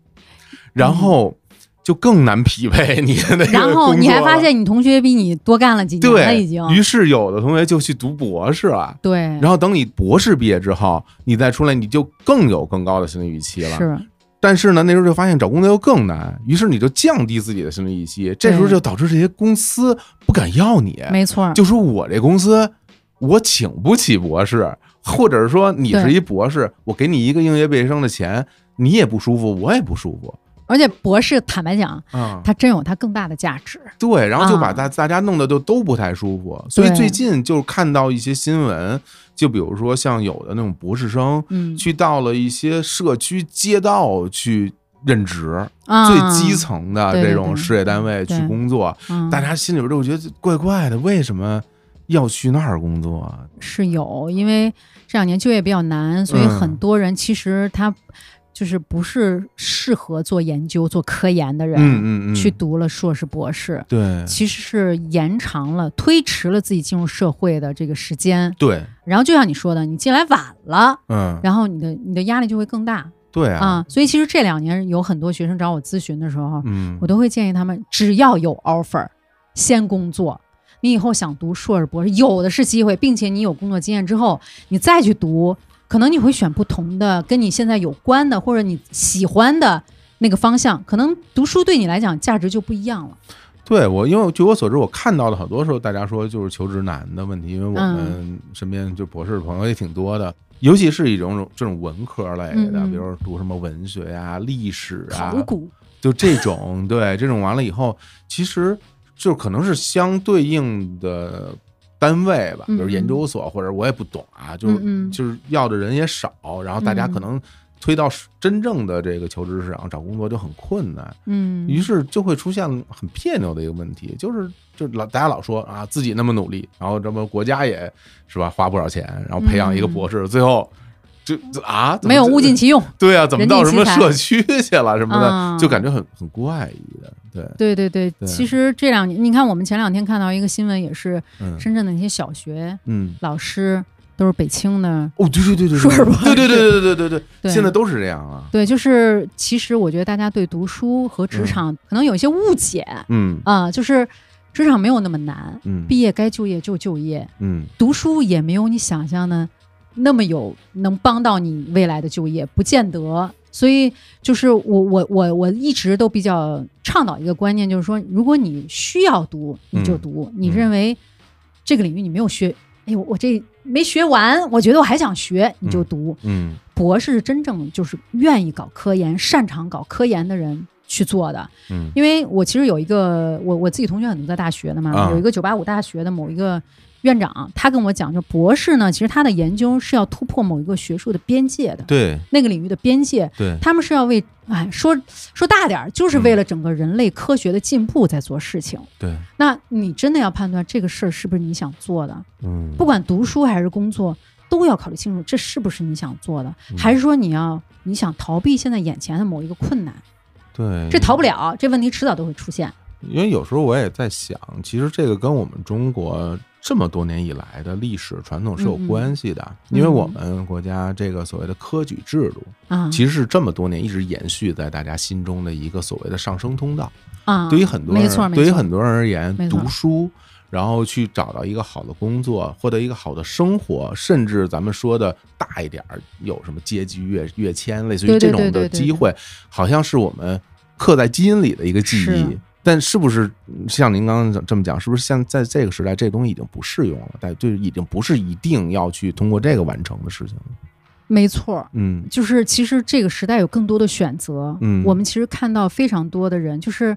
然后就更难匹配你的那个然后你还发现你同学比你多干了几年了，对，已经。于是有的同学就去读博士了。对，然后等你博士毕业之后，你再出来，你就更有更高的心理预期了。是。但是呢，那时候就发现找工作又更难，于是你就降低自己的心理预期，这时候就导致这些公司不敢要你，没错，就说我这公司我请不起博士，或者是说你是一博士，我给你一个应届毕业生的钱，你也不舒服，我也不舒服而且博士坦白讲，啊。它真有他更大的价值。对，然后就把啊大大家弄得就都不太舒服，所以最近就看到一些新闻，就比如说像有的那种博士生嗯，去到了一些社区街道去任职，啊最基层的这种事业单位去工作，嗯大家心里边就觉得怪怪的，为什么要去那儿工作啊？是有，因为这两年就业比较难，所以嗯很多人其实他就是不是适合做研究、做科研的人，嗯嗯嗯，去读了硕士、博士，对其实是延长了、推迟了自己进入社会的这个时间。对，然后就像你说的，你进来晚了，嗯，然后你的你的压力就会更大对啊，啊。所以其实这两年有很多学生找我咨询的时候，嗯我都会建议他们，只要有 offer，先工作。你以后想读硕士、博士，有的是机会，并且你有工作经验之后，你再去读，可能你会选不同的跟你现在有关的或者你喜欢的那个方向，可能读书对你来讲价值就不一样了。对我，因为据我所知，我看到的好多时候，大家说就是求职难的问题，因为我嗯。们身边就博士的朋友也挺多的，尤其是一种这种文科类的，比如读什么文学呀、历史啊考，古，就这种，对这种完了以后，其实就可能是相对应的单位吧，比如研究所或者我也不懂啊，就是就是要的人也少，然后大家嗯可能推到真正的这个求职市场找工作就很困难。嗯，于是就会出现很别扭的一个问题，就是就老大家老说啊自己那么努力，然后这么国家也是吧花不少钱，然后培养一个嗯。博士，最后就就啊没有物尽其用。对啊，怎么到什么社区去了什么的，啊就感觉很很怪异的，对，对对对，对。其实这两年，你看我们前两天看到一个新闻，也是嗯。深圳的那些小学嗯，老师都是北清的。哦，对对对对，硕士博士对对对对对对对对。现在都是这样啊，对，就是其实我觉得大家对读书和职场可能有一些误解嗯。啊、就是职场没有那么难，嗯。毕业该就业就就业，嗯。读书也没有你想象的那么有能帮到你未来的就业，不见得。所以就是我我我我一直都比较倡导一个观念，就是说，如果你需要读，你就读；你认为这个领域你没有学，哎呦，我这没学完，我觉得我还想学，你就读。嗯博士是真正就是愿意搞科研、擅长搞科研的人去做的。嗯因为我其实有一个我我自己同学很多在大学的嘛，啊有一个九八五大学的某一个院长，他跟我讲，就博士呢，其实他的研究是要突破某一个学术的边界的，对。那个领域的边界，对，他们是要为哎说说大点儿，就是为了整个人类科学的进步在做事情。对，那你真的要判断这个事儿是不是你想做的，嗯。不管读书还是工作，都要考虑清楚这是不是你想做的，嗯。还是说你要你想逃避现在眼前的某一个困难，对，这逃不了，这问题迟早都会出现。因为有时候我也在想，其实这个跟我们中国这么多年以来的历史传统是有关系的，嗯因为我们国家这个所谓的科举制度，啊，其实是这么多年一直延续在大家心中的一个所谓的上升通道。啊，对于很多人，没错，没错对于很多人而言读书。然后去找到一个好的工作，获得一个好的生活，甚至咱们说的大一点儿，有什么阶级跃跃迁，类似于这种的机会，好像是我们刻在基因里的一个记忆是。但是不是嗯像您刚刚这么讲，是不是像在这个时代，这东西已经不适用了？但就已经不是一定要去通过这个完成的事情了。没错。嗯就是其实这个时代有更多的选择，嗯我们其实看到非常多的人，就是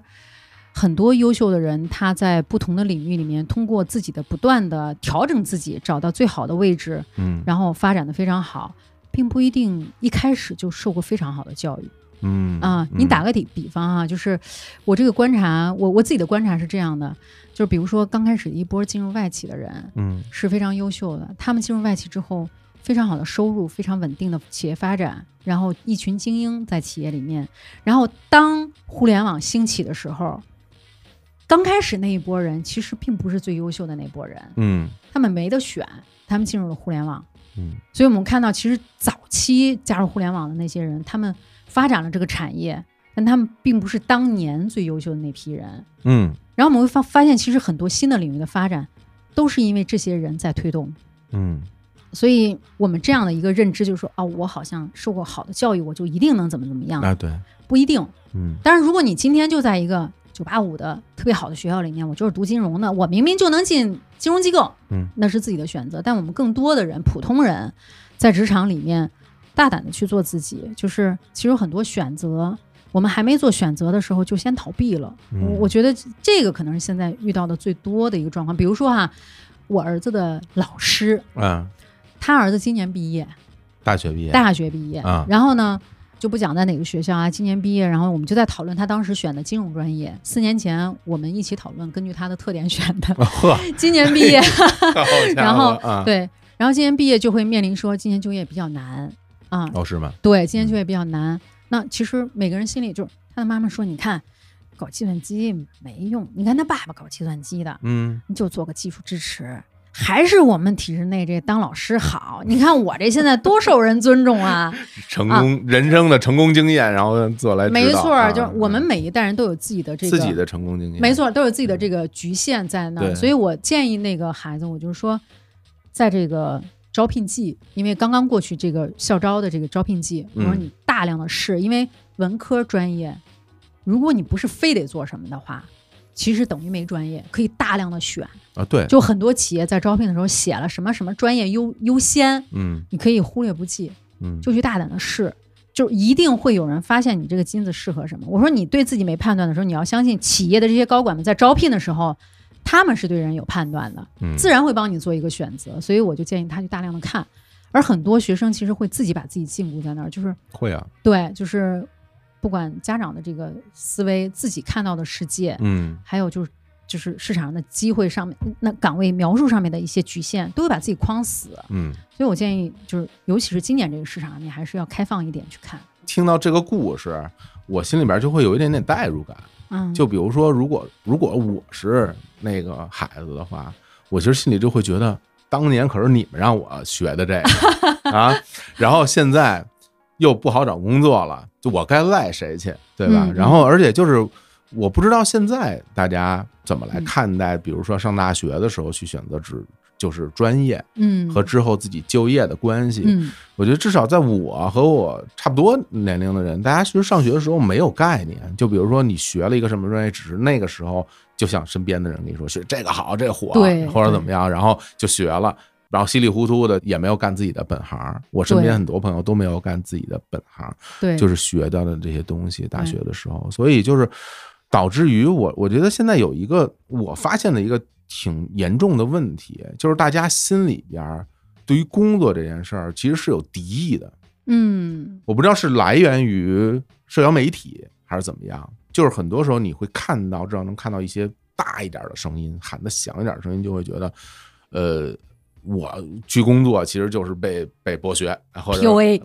很多优秀的人，他在不同的领域里面，通过自己的不断的调整自己，找到最好的位置，嗯然后发展的非常好，并不一定一开始就受过非常好的教育嗯啊。你打个比比方啊，就是我这个观察，我我自己的观察是这样的，就是比如说刚开始一波进入外企的人嗯是非常优秀的，他们进入外企之后。非常好的收入，非常稳定的企业发展，然后一群精英在企业里面，然后当互联网兴起的时候，刚开始那一波人其实并不是最优秀的那波人，嗯他们没得选，他们进入了互联网，嗯所以我们看到，其实早期加入互联网的那些人，他们发展了这个产业，但他们并不是当年最优秀的那批人。嗯然后我们会发发现，其实很多新的领域的发展，都是因为这些人在推动。嗯所以我们这样的一个认知就是说，哦，我好像受过好的教育，我就一定能怎么怎么样，啊对，不一定。嗯但是，如果你今天就在一个九八五的特别好的学校里面，我就是读金融的，我明明就能进金融机构，嗯，那是自己的选择。但我们更多的人，普通人，在职场里面大胆的去做自己，就是其实有很多选择，我们还没做选择的时候就先逃避了。嗯。我我觉得这个可能是现在遇到的最多的一个状况。比如说哈，我儿子的老师，嗯他儿子今年毕业，大学毕业。大学毕业，啊。然后呢就不讲在哪个学校啊，今年毕业，然后我们就在讨论他当时选的金融专业。四年前我们一起讨论，根据他的特点选的。呵，今年毕业，然后啊。对，然后今年毕业就会面临说今年就业比较难，啊。哦，是吗？对，今年就业比较难。那其实每个人心里就是他的妈妈说，你看搞计算机没用，你看他爸爸搞计算机的，嗯，你就做个技术支持。还是我们体制内这当老师好，你看我这现在多受人尊重啊！成功人生的成功经验，然后做来没错，啊就是我们每一代人都有自己的这个自己的成功经验，没错，都有自己的这个局限在那所以我建议那个孩子，我就是说，在这个招聘季，因为刚刚过去这个校招的这个招聘季，我说嗯你大量的试，因为文科专业，如果你不是非得做什么的话，其实等于没专业，可以大量的选。啊，对，就很多企业在招聘的时候写了什么什么专业优优先，嗯你可以忽略不计。嗯，就去大胆的试，就一定会有人发现你这个金子适合什么。我说你对自己没判断的时候，你要相信企业的这些高管们在招聘的时候，他们是对人有判断的，嗯自然会帮你做一个选择。所以我就建议他去大量的看，而很多学生其实会自己把自己禁锢在那儿，就是会啊，对，就是不管家长的这个思维，自己看到的世界，嗯还有就是。就是市场上的机会上面，那岗位描述上面的一些局限，都会把自己框死。嗯。所以我建议，就是尤其是今年这个市场，你还是要开放一点去看。听到这个故事，我心里边就会有一点点代入感。嗯，就比如说，如果如果我是那个孩子的话，我其实心里就会觉得，当年可是你们让我学的这个 啊，然后现在又不好找工作了，就我该赖谁去，对吧？然后而且就是我不知道现在大家怎么来嗯看待，比如说上大学的时候去选择只就是专业嗯和之后自己就业的关系。嗯我觉得至少在我和我差不多年龄的人，大家其实上学的时候没有概念。就比如说你学了一个什么专业，只是那个时候就像身边的人跟你说学这个好，这个火，对或者怎么样，然后就学了，然后稀里糊涂的也没有干自己的本行。我身边很多朋友都没有干自己的本行，对，就是学到的这些东西，大学的时候，所以就是导致于我，我觉得现在有一个我发现的一个挺严重的问题，就是大家心里边儿对于工作这件事儿其实是有敌意的。嗯我不知道是来源于社交媒体还是怎么样，就是很多时候你会看到，至少能看到一些大一点的声音，喊得响一点的声音，就会觉得，呃。我去工作其实就是被被剥削，或者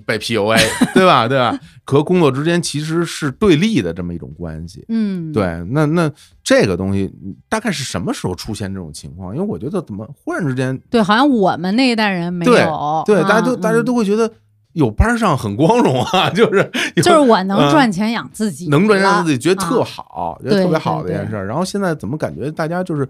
被 PUA，对吧？对吧？和工作之间其实是对立的这么一种关系。嗯，对，那那这个东西大概是什么时候出现这种情况？因为我觉得怎么忽然之间，对，好像我们那一代人没有，对，啊大家都大家嗯都会觉得有班上很光荣啊，就是就是我能嗯赚钱养自己，能赚钱养自己，觉得特啊好，觉得特别好的一件事儿。然后现在怎么感觉大家就是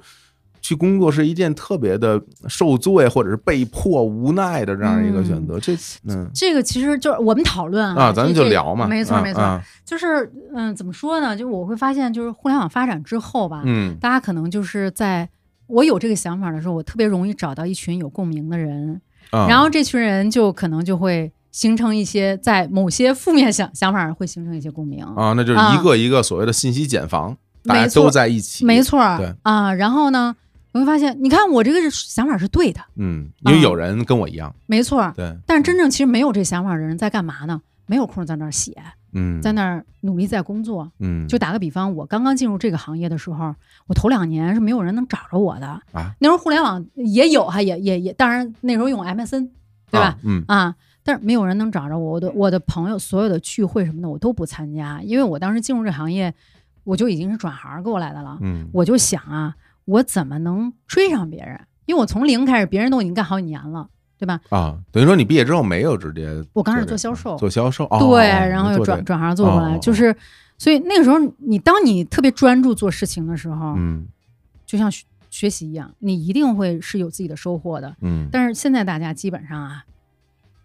去工作是一件特别的受罪或者是被迫无奈的这样一个选择？这嗯。这个其实就是我们讨论啊，咱们就聊嘛，没错没错，就是嗯，怎么说呢？就我会发现，就是互联网发展之后吧，嗯。大家可能就是在我有这个想法的时候，我特别容易找到一群有共鸣的人，啊，然后这群人就可能就会形成一些在某些负面想想法上会形成一些共鸣。啊，那就是啊。一个一个所谓的信息茧房，大家都在一起，没错儿，对。啊，然后呢，你会发现，你看我这个想法是对的，嗯，因为啊有人跟我一样，没错儿。对，但是真正其实没有这想法的人在干嘛呢？没有空在那儿写，嗯，在那儿努力在工作。嗯，就打个比方，我刚刚进入这个行业的时候，我头两年是没有人能找着我的。啊，那时候互联网也有哈，也也也，当然那时候用 MSN，对吧啊？？嗯啊，但是没有人能找着我。我的我的朋友所有的聚会什么的我都不参加，因为我当时进入这行业，我就已经是转行过来的了。嗯，我就想啊，我怎么能追上别人？因为我从零开始，别人都已经干好几年了，对吧？啊，等于说你毕业之后没有直接我刚开始做销售，做销售，哦对，然后又转转行做过来，哦就是，所以那个时候你当你特别专注做事情的时候，嗯就像学学习一样，你一定会是有自己的收获的。嗯，但是现在大家基本上啊，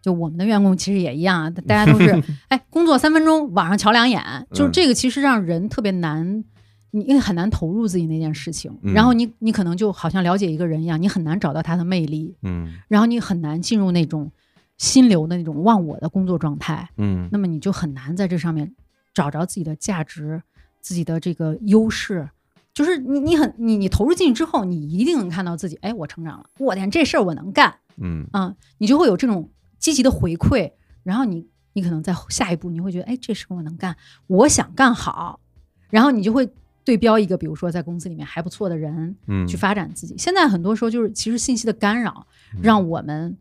就我们的员工其实也一样啊，大家都是 哎，工作三分钟，网上瞧两眼，就是嗯这个其实让人特别难。你因为很难投入自己那件事情，嗯。然后你你可能就好像了解一个人一样，你很难找到他的魅力，嗯。然后你很难进入那种心流的那种忘我的工作状态，嗯。那么你就很难在这上面找着自己的价值、自己的这个优势。就是你你很你你投入进去之后，你一定能看到自己，哎，我成长了，我天，这事儿我能干嗯。啊、你就会有这种积极的回馈，然后你你可能在下一步你会觉得，哎，这事儿我能干，我想干好，然后你就会对标一个，比如说在公司里面还不错的人，嗯，去发展自己。现在很多时候就是其实信息的干扰，让我们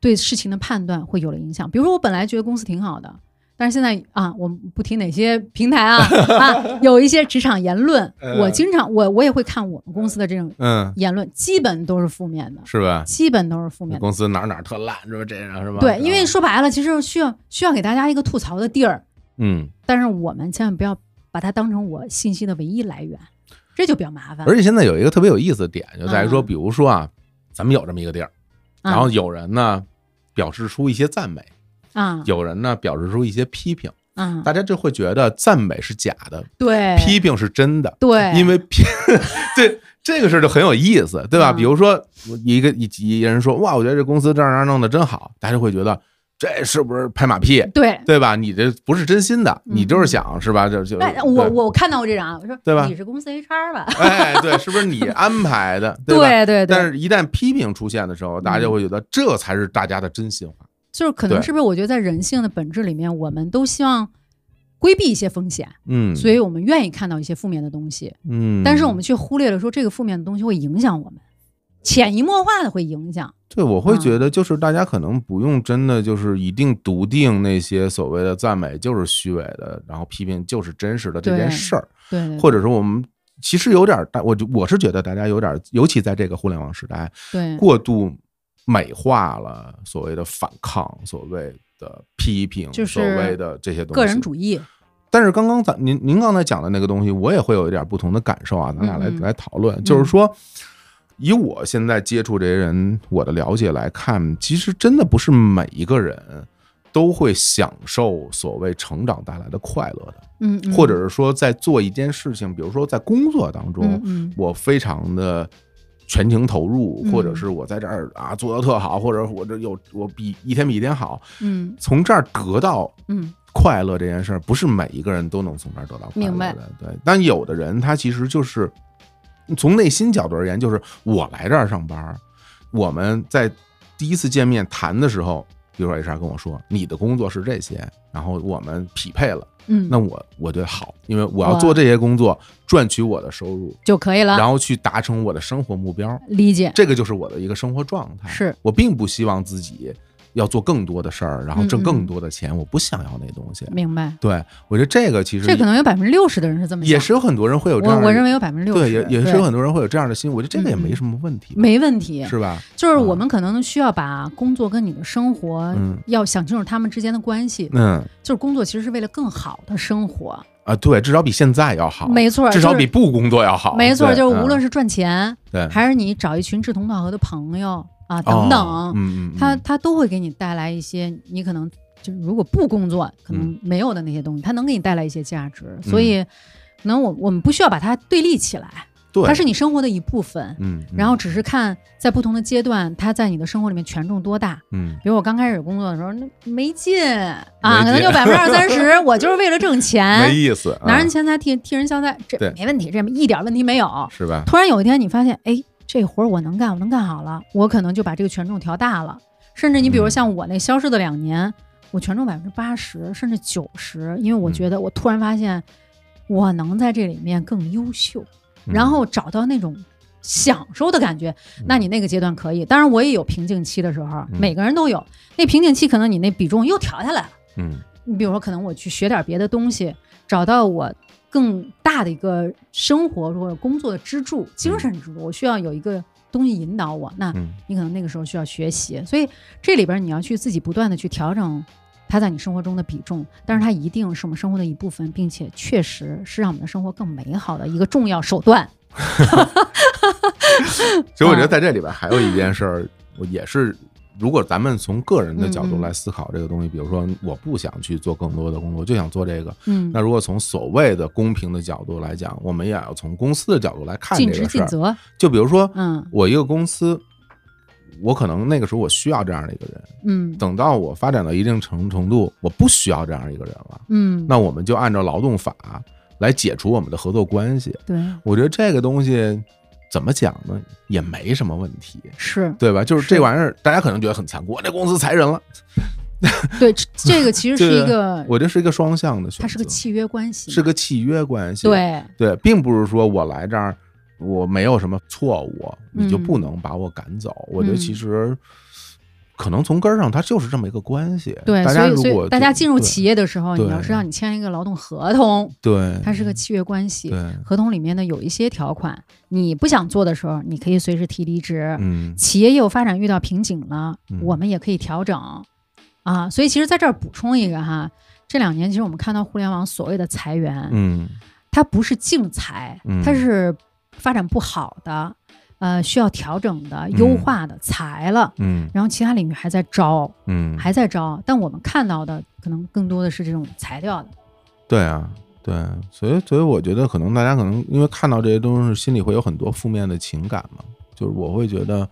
对事情的判断会有了影响。比如说，我本来觉得公司挺好的，但是现在啊，我们不提哪些平台啊 啊，有一些职场言论，嗯我经常我我也会看我们公司的这种嗯，言论，基本都是负面的，是吧？基本都是负面的。公司哪儿哪儿特烂，是吧？这样是吧？对，因为啊说白了，其实需要需要给大家一个吐槽的地儿，嗯，但是我们千万不要把它当成我信息的唯一来源，这就比较麻烦。而且现在有一个特别有意思的点，就在于说，嗯。比如说啊，咱们有这么一个地儿，然后有人呢表示出一些赞美，啊有人呢表示出一些批评，啊，大家就会觉得赞美是假的，对。批评是真的，对，因为批 对这个事儿就很有意思，对吧？嗯。比如说一个一一人说哇，我觉得这公司这样那儿弄的真好，大家会觉得这是不是拍马屁？对。对吧？你这不是真心的，嗯你就是想是吧？就就哎，我我看到过这种啊，我说对吧你是公司 HR 吧？哎，对，是不是你安排的？对？对对对，但是，一旦批评出现的时候，大家就会觉得这才是大家的真心话。就是可能是不是？我觉得在人性的本质里面，我们都希望规避一些风险，嗯，所以我们愿意看到一些负面的东西，嗯，但是我们却忽略了说这个负面的东西会影响我们，潜移默化的会影响。对我会嗯觉得，就是大家可能不用真的就是一定笃定那些所谓的赞美就是虚伪的，然后批评就是真实的这件事儿，或者说我们其实有点儿，大我就我是觉得大家有点儿，尤其在这个互联网时代，对。过度美化了所谓的反抗，所谓的批评，就是所谓的这些东西，个人主义，但是刚刚咱您您刚才讲的那个东西，我也会有一点不同的感受啊，咱俩来来讨论，就是说，以我现在接触这些人，我的了解来看，其实真的不是每一个人都会享受所谓成长带来的快乐的，嗯，嗯。或者是说在做一件事情，比如说在工作当中，嗯嗯。我非常的。全情投入，嗯。或者是我在这儿啊做的特好，或者我这有我比一天比一天好，嗯。从这儿得到嗯。快乐这件事儿，不是每一个人都能从这儿得到快乐明白。的。对，但有的人他其实就是从内心角度而言，就是我来这儿上班，我们在第一次见面谈的时候，比如说 HR 跟我说你的工作是这些，然后我们匹配了，嗯，那我我觉得好，因为我要做这些工作赚取我的收入，就可以了。然后去达成我的生活目标，理解这个就是我的一个生活状态。是我并不希望自己要做更多的事儿，然后挣更多的钱，我不想要那东西。明白。对我觉得这个其实这可能有百分之六十的人是这么想，也是有很多人会有这样的，我我认为有百分之六十对，也也是有很多人会有这样的心，我觉得这个也没什么问题，没问题。是吧？就是我们可能需要把工作跟你的生活嗯要想清楚他们之间的关系。嗯。就是工作其实是为了更好的生活，啊，对，至少比现在要好，没错，至少比不工作要好，没错，就是无论是是赚钱，对。还是你找一群志同道合的朋友啊等等，哦嗯嗯，他嗯他都会给你带来一些你可能就是如果不工作可能没有的那些东西，它能给你带来一些价值。所以，可能我我们不需要把它对立起来，对，它是你生活的一部分。嗯，嗯然后只是看在不同的阶段，它在你的生活里面权重多大。嗯比如我刚开始工作的时候，那没劲啊，劲可能就百分之二三十，我就是为了挣钱，没意思，啊拿人钱财替替人消灾，这对没问题，这一点问题没有。是吧？突然有一天你发现，哎，这活儿我能干，我能干好了，我可能就把这个权重调大了。甚至你比如嗯像我那消失的两年，我权重百分之八十甚至九十，因为我嗯觉得我突然发现我能在这里面更优秀，嗯然后找到那种享受的感觉。那你那个阶段可以，当然我也有瓶颈期的时候，嗯每个人都有。那瓶颈期可能你那比重又调下来了。嗯你比如说，可能我去学点别的东西，找到我更大的一个生活或者工作的支柱、精神支柱，我需要有一个东西引导我。那嗯你可能那个时候需要学习，所以这里边你要去自己不断的去调整它在你生活中的比重，但是它一定是我们生活的一部分，并且确实是让我们的生活更美好的一个重要手段。所以我觉得在这里边还有一件事儿，我也是，如果咱们从个人的角度来思考这个东西，比如说我不想去做更多的工作，就想做这个，嗯。那，如果从所谓的公平的角度来讲，我们也要从公司的角度来看这个事儿。尽责。就比如说，嗯。我一个公司，我可能那个时候我需要这样的一个人，嗯。等到我发展到一定程程度，我不需要这样一个人了，嗯，那我们就按照劳动法来解除我们的合作关系。对，我觉得这个东西怎么讲呢，也没什么问题。是对吧？就是是这玩意儿，大家可能觉得很残酷，我这公司裁人了。对，这这个其实是一个，我这是一个双向的选择，它是个契约关系，是个契约关系。对，对，并不是说我来这儿我没有什么错误，你就嗯不能把我赶走。我觉得其实可能从根儿上它就是这么一个关系。对，大所以所家如果以大家进入企业的时候，你要是让你签一个劳动合同，对它是个契约关系。对，合同里面呢有一些条款，你不想做的时候，你可以随时提离职。嗯企业业务发展遇到瓶颈了，嗯我们也可以调整啊。所以其实在这儿补充一个哈，这两年其实我们看到互联网所谓的裁员，嗯它不是净裁嗯，它是发展不好的，呃，需要调整的、优化的裁了。嗯然后其他领域还在招，嗯，还在招，但我们看到的可能更多的是这种裁掉的。对啊。对，所以所以我觉得可能大家可能因为看到这些东西，心里会有很多负面的情感嘛。就是我会觉得，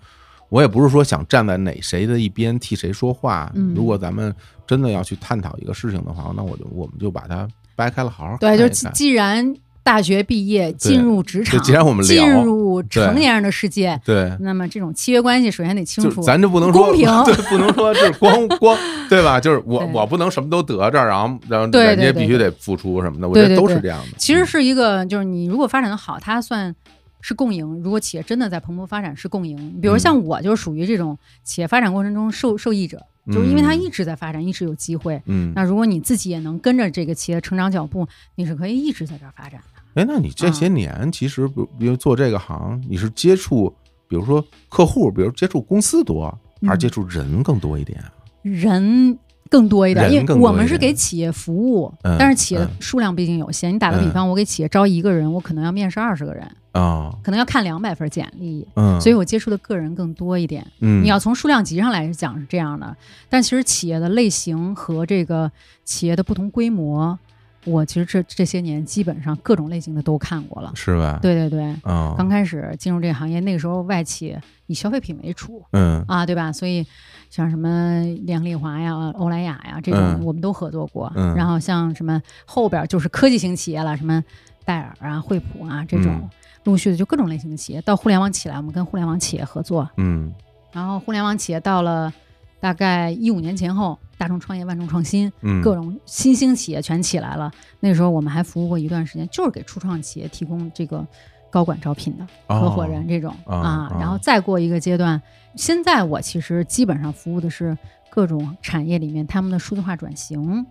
我也不是说想站在哪谁的一边替谁说话。嗯如果咱们真的要去探讨一个事情的话，那我就我们就把它掰开了好好对，就是既然大学毕业进入职场，既然我们进入成年人的世界，对，那么这种契约关系首先得清就楚，咱就不能说公平。对，不能说就是 光光对吧？就是我我不能什么都得着，然后然后对人家必须得付出什么的，我觉得都是这样的。其实是一个，就是你如果发展的好，他算是共赢；如果企业真的在蓬勃发展，是共赢。比如嗯像我，就是属于这种企业发展过程中受受益者，就是因为它嗯一直在发展，一直有机会。嗯，那如果你自己也能跟着这个企业成长脚步，你是可以一直在这儿发展的。哎，那你这些年其实比如比如做这个行，你是接触比如说客户，比如接触公司多，还是嗯接触人更多一点？人更多一点，因为我们是给企业服务，嗯但是企业的嗯数量毕竟有限。你打个比方，我给企业招一个人，我可能要面试二十个人，啊，可能要看两百份简历，嗯，所以我接触的个人更多一点。嗯，你要从数量级上来讲是这样的，但其实企业的类型和这个企业的不同规模，我其实这这些年基本上各种类型的都看过了。是吧？，对对对，啊，刚开始进入这个行业，那个时候外企以消费品为主嗯啊，对吧？所以像什么联合利华呀、欧莱雅呀这种嗯，我们都合作过。嗯然后像什么后边就是科技型企业了，什么戴尔啊、惠普啊这种嗯，陆续的就各种类型的企业。到互联网起来，我们跟互联网企业合作，嗯然后互联网企业到了大概一五年前后，大众创业、万众创新，嗯，各种新兴企业全起来了。那时候我们还服务过一段时间，就是给初创企业提供这个高管招聘的合伙人这种、哦啊哦。然后再过一个阶段，现在我其实基本上服务的是各种产业里面他们的数字化转型，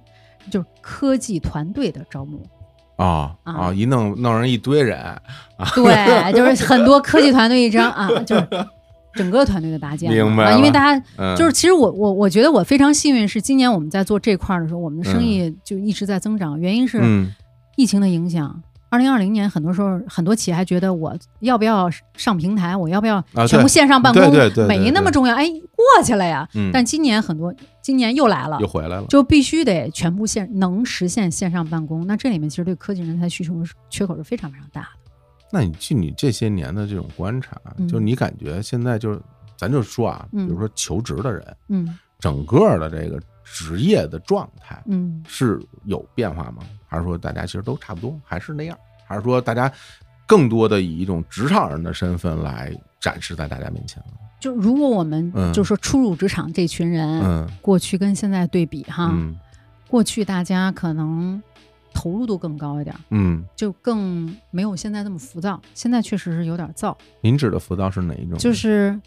就是科技团队的招募。啊啊啊，一弄弄人一堆人，对，就是很多科技团队一张啊，就是整个团队的搭建嘛。啊，因为大家嗯，就是其实我我我觉得我非常幸运，是今年我们在做这块儿的时候，我们的生意就一直在增长。原因是嗯疫情的影响。二零二零年，很多时候很多企业还觉得我要不要上平台，我要不要啊全部线上办公，没那么重要。哎，过去了呀。嗯，但今年很多，今年又来了又，回来了，就必须得全部线能实现线上办公。那这里面其实对科技人才需求是缺口是非常非常大的。那你据你这些年的这种观察，嗯就是你感觉现在就是，咱就说啊，比嗯如说求职的人，嗯整个的这个职业的状态嗯。是有变化吗？还是说大家其实都差不多，还是那样？还是说大家更多的以一种职场人的身份来展示在大家面前了？就如果我们嗯就说初入职场这群人，嗯过去跟现在对比哈，嗯过去大家可能投入度更高一点儿，嗯，就更没有现在那么浮躁。现在确实是有点躁，您指的浮躁是哪一种？就是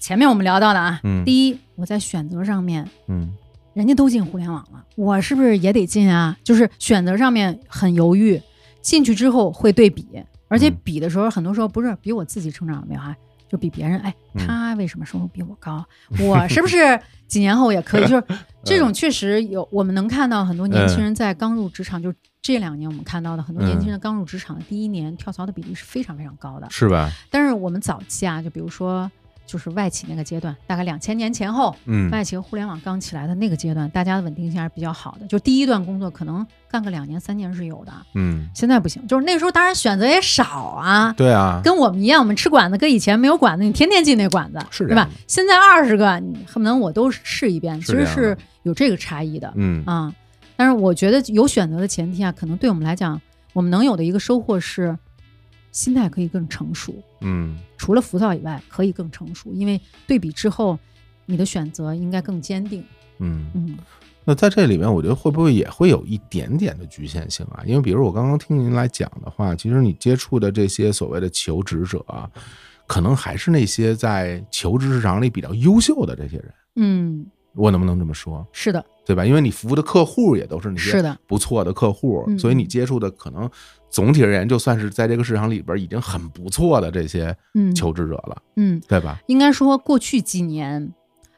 前面我们聊到的啊，嗯第一，我在选择上面，嗯人家都进互联网了，我是不是也得进啊？就是选择上面很犹豫，进去之后会对比，而且嗯比的时候，很多时候不是比我自己成长有没有啊，就比别人，哎，嗯他为什么收入比我高？我是不是几年后也可以？就是 这嗯种确实有，我们能看到很多年轻人在刚入职场，就这两年我们看到的很多年轻人刚入职场的第一年跳槽的比例是非常非常高的。是吧？但是我们早期啊，就比如说就是外企那个阶段，大概两千年前后，嗯外企和互联网刚起来的那个阶段，大家的稳定性还是比较好的。就第一段工作可能干个两年三年是有的，嗯，现在不行。就是那时候当然选择也少啊，对啊，跟我们一样，我们吃馆子跟以前没有馆子，你天天进那馆子，对吧是这样的？现在二十个，你恨不能我都试一遍，其实是有这个差异的嗯啊。但是我觉得有选择的前提啊，可能对我们来讲，我们能有的一个收获是心态可以更成熟。嗯除了浮躁以外，可以更成熟，因为对比之后，你的选择应该更坚定。嗯。嗯那在这里面，我觉得会不会也会有一点点的局限性啊？因为比如我刚刚听您来讲的话，其实你接触的这些所谓的求职者啊，可能还是那些在求职市场里比较优秀的这些人。嗯，我能不能这么说？是的，对吧？因为你服务的客户也都是那些不错的客户，嗯所以你接触的可能总体而言，就算是在这个市场里边已经很不错的这些嗯求职者了，嗯，对吧？应该说过去几年，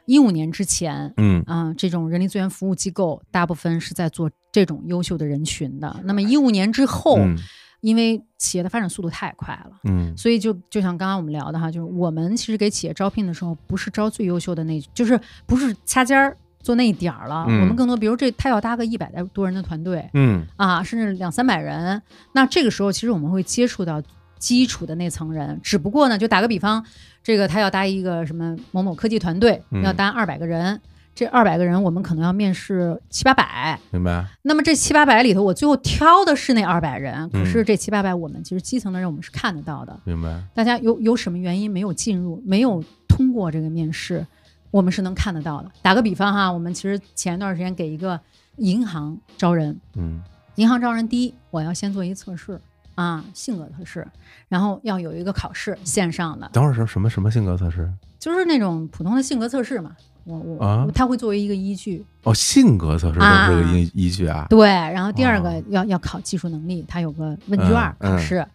一五年之前，嗯啊、这种人力资源服务机构大部分是在做这种优秀的人群的。那么一五年之后，嗯因为企业的发展速度太快了。嗯所以就就像刚刚我们聊的哈，就是我们其实给企业招聘的时候，不是招最优秀的那，就是不是掐尖儿做那一点儿了。嗯我们更多，比如这他要搭个一百多人的团队嗯啊，甚至两三百人，那这个时候其实我们会接触到基础的那层人。只不过呢，就打个比方，这个他要搭一个什么某某科技团队，嗯要搭二百个人，这二百个人我们可能要面试七八百。明白？那么这七八百里头，我最后挑的是那二百人，可是嗯这七八百我们其实基层的人我们是看得到的。明白？大家有有什么原因没有进入，没有通过这个面试，我们是能看得到的。打个比方哈，我们其实前一段时间给一个银行招人，嗯银行招人第一，我要先做一测试啊，性格测试，然后要有一个考试，线上的，等会儿是什么什么性格测试？就是那种普通的性格测试嘛。我我、啊？他会作为一个依据，哦，性格测试都是个依依据啊。对，然后第二个哦。要、要考技术能力，它有个问卷儿嗯考试，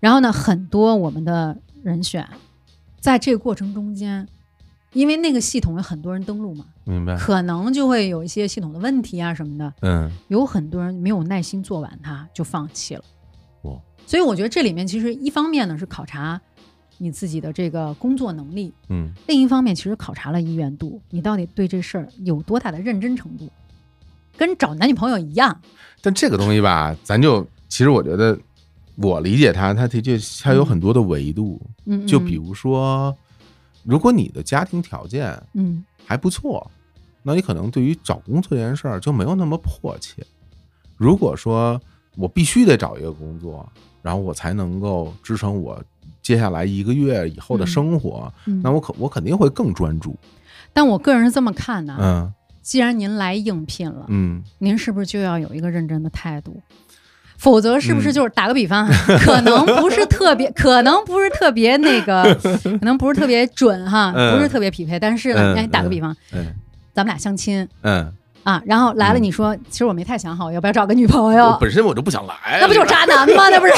然后呢，很多我们的人选在这个过程中间，因为那个系统有很多人登录嘛，明白？可能就会有一些系统的问题啊什么的，嗯。有很多人没有耐心做完它就放弃了。哦所以我觉得这里面其实一方面呢是考察你自己的这个工作能力，嗯另一方面其实考察了意愿度，你到底对这事儿有多大的认真程度，跟找男女朋友一样。但这个东西吧，咱就其实我觉得，我理解它，它的确它有很多的维度。嗯，嗯就比如说，如果你的家庭条件嗯还不错，那你可能对于找工作这件事儿就没有那么迫切。如果说我必须得找一个工作，然后我才能够支撑我接下来一个月以后的嗯。生活，嗯，那我可我肯定会更专注。但我个人是这么看的，嗯。既然您来应聘了，嗯，您是不是就要有一个认真的态度？否则是不是嗯。就是打个比方，可能不是特别，可能不是特别那个，可能不是特别准哈，嗯。不是特别匹配。但是呢，嗯哎，打个比方，嗯咱们俩相亲。嗯，啊，然后来了，嗯。你说，其实我没太想好要不要找个女朋友，本身我就不想来，那不就是渣男吗？那不是，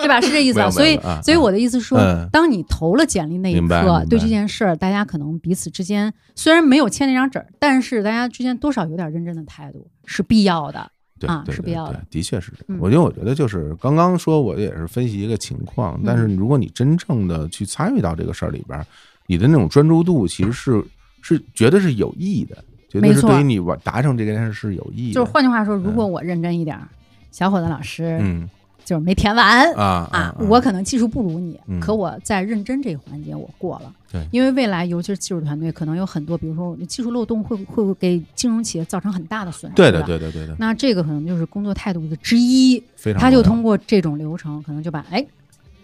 对吧？是这意思。所以所以我的意思是说嗯，当你投了简历那一刻对这件事儿，大家可能彼此之间虽然没有签那张纸儿，但是大家之间多少有点认真的态度是必要的。对啊对对对是必要的的确是这嗯样。我觉得，我觉得就是刚刚说，我也是分析一个情况，但是嗯如果你真正的去参与到这个事儿里边儿，你的那种专注度其实是是绝对是有意义的，觉得没错是对于你完达成这件事是有意义的。就是换句话说，如果我认真一点儿，小伙子老师嗯就是没填完啊啊，我可能技术不如你嗯，可我在认真这个环节我过了。对因为未来尤其是技术团队，可能有很多，比如说技术漏洞会会会给金融企业造成很大的损失。对的。对的对的，那这个可能就是工作态度的之一，非常他就通过这种流程，可能就把哎，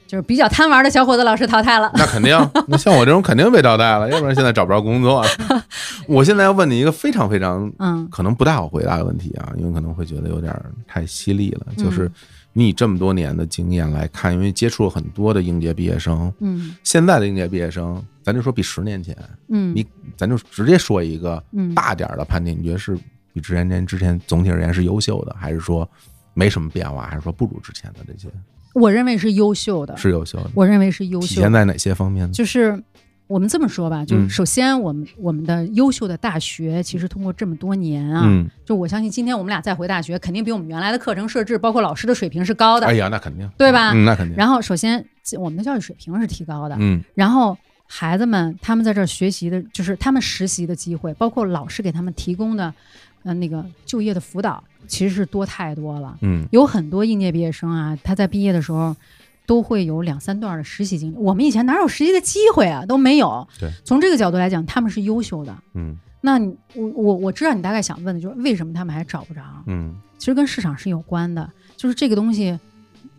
就是比较贪玩的小伙子老师淘汰了。那肯定，那像我这种肯定被淘汰了，要不然现在找不着工作。我现在要问你一个非常非常嗯可能不太好回答的问题啊，因为可能会觉得有点儿太犀利了。就是嗯你以这么多年的经验来看，因为接触了很多的应届毕业生，嗯现在的应届毕业生，咱就说比十年前，嗯，你咱就直接说一个嗯大点儿的判定，你觉得是比之前之前总体而言是优秀的，还是说没什么变化，还是说不如之前的这些我认为是优秀的，是优秀的？我认为是优秀的，体现在哪些方面呢？就是。我们这么说吧，就是嗯。首先，我们我们的优秀的大学，其实通过这么多年啊，嗯，就我相信今天我们俩再回大学，肯定比我们原来的课程设置，包括老师的水平是高的，哎呀，那肯定，对吧？嗯，那肯定。然后首先我们的教育水平是提高的，嗯。然后孩子们他们在这儿学习的，就是他们实习的机会，包括老师给他们提供的，呃，那个就业的辅导，其实是多太多了。嗯。有很多应届毕业生啊，他在毕业的时候都会有两三段的实习经历。我们以前哪有实习的机会啊，都没有。对，从这个角度来讲，他们是优秀的。嗯。那你我我我知道你大概想问的就是为什么他们还找不着？嗯。其实跟市场是有关的，就是这个东西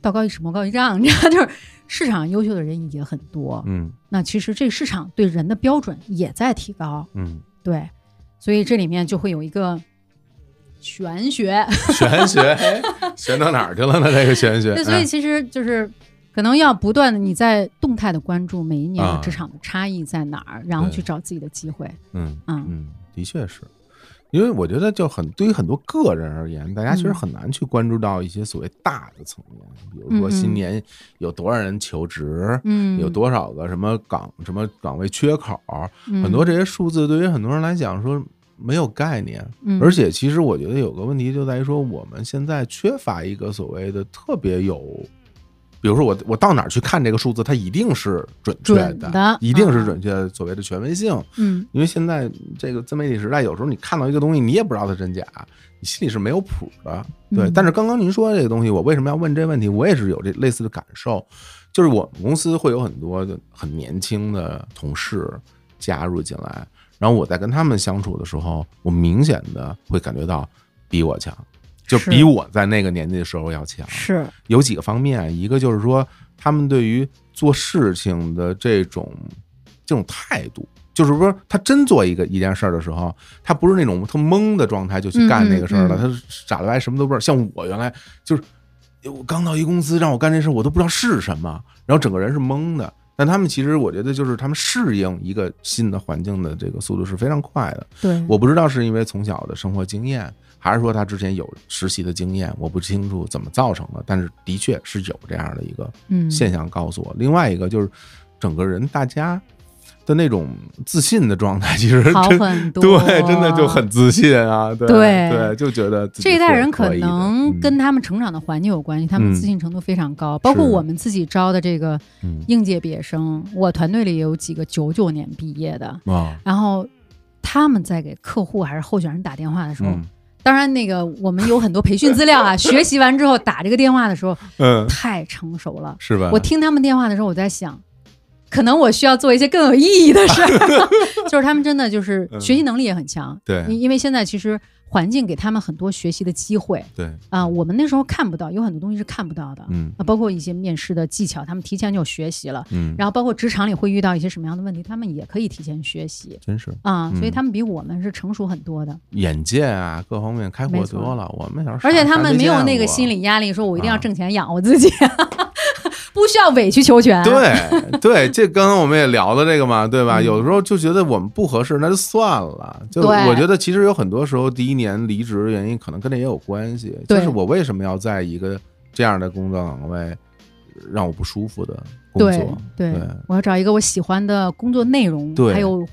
道高一尺魔高一丈，你知道，就是市场优秀的人也很多。嗯。那其实这个市场对人的标准也在提高，嗯，对，所以这里面就会有一个玄学，玄学，哎玄到哪儿去了呢？这个玄学，对，所以哎。其实就是可能要不断的你在动态的关注每一年的啊职场的差异在哪儿，然后去找自己的机会。嗯嗯。嗯，的确是。因为我觉得，就很对于很多个人而言，大家其实嗯。很难去关注到一些所谓大的层面，比如说新年有多少人求职，嗯，有多少个什么岗什么岗位缺口，嗯。很多这些数字对于很多人来讲说没有概念，嗯。而且其实我觉得有个问题就在于说，我们现在缺乏一个所谓的特别有，比如说我我到哪儿去看这个数字，它一定是准确准的一定是啊准确的，所谓的权威性。嗯因为现在这个自媒体时代，有时候你看到一个东西，你也不知道它真假，你心里是没有谱的。对，嗯但是刚刚您说的这个东西，我为什么要问这个问题？我也是有这类似的感受，就是我们公司会有很多的很年轻的同事加入进来，然后我在跟他们相处的时候，我明显的会感觉到比我强，就比我在那个年纪的时候要强。是有几个方面，一个就是说他们对于做事情的这种这种态度，就是说他真做一个一件事儿的时候，他不是那种特懵的状态就去干那个事儿了，嗯嗯他是傻了白什么都不知道。像我原来就是我刚到一公司让我干这事儿，我都不知道是什么，然后整个人是懵的。但他们其实我觉得就是他们适应一个新的环境的这个速度是非常快的。对，我不知道是因为从小的生活经验，还是说他之前有实习的经验，我不清楚怎么造成的，但是的确是有这样的一个嗯现象告诉我。另外一个就是整个人大家的那种自信的状态，其实好很 多，对，真的就很自信啊，对对对，就觉得这一代人可能跟他们成长的环境有关系，他们嗯自信程度非常高。包括我们自己招的这个嗯应届毕业生，我团队里也有几个九九年毕业的，啊然后他们在给客户还是候选人打电话的时候，嗯当然那个我们有很多培训资料啊，学习完之后打这个电话的时候嗯，太成熟了。是吧？我听他们电话的时候，我在想。可能我需要做一些更有意义的事儿，就是他们真的就是嗯。学习能力也很强，对。因因为现在其实环境给他们很多学习的机会，对，啊、我们那时候看不到，有很多东西是看不到的，嗯。啊，包括一些面试的技巧，他们提前就学习了，嗯，然后包括职场里会遇到一些什么样的问题，他们也可以提前学习。真是。啊，所以嗯他们比我们是成熟很多的，眼界啊，各方面开阔多了。我们小时候而且他们没有那个心理压力，说我一定要啊。挣钱养活自己，不需要委曲求全，对对，这刚刚我们也聊了这个嘛，对吧？有的时候就觉得我们不合适，那就算了。就我觉得其实有很多时候，第一年离职的原因可能跟这也有关系。就是我为什么要在一个这样的工作岗位让我不舒服的工对作？对对我要找一个我喜欢的工作内容，对还有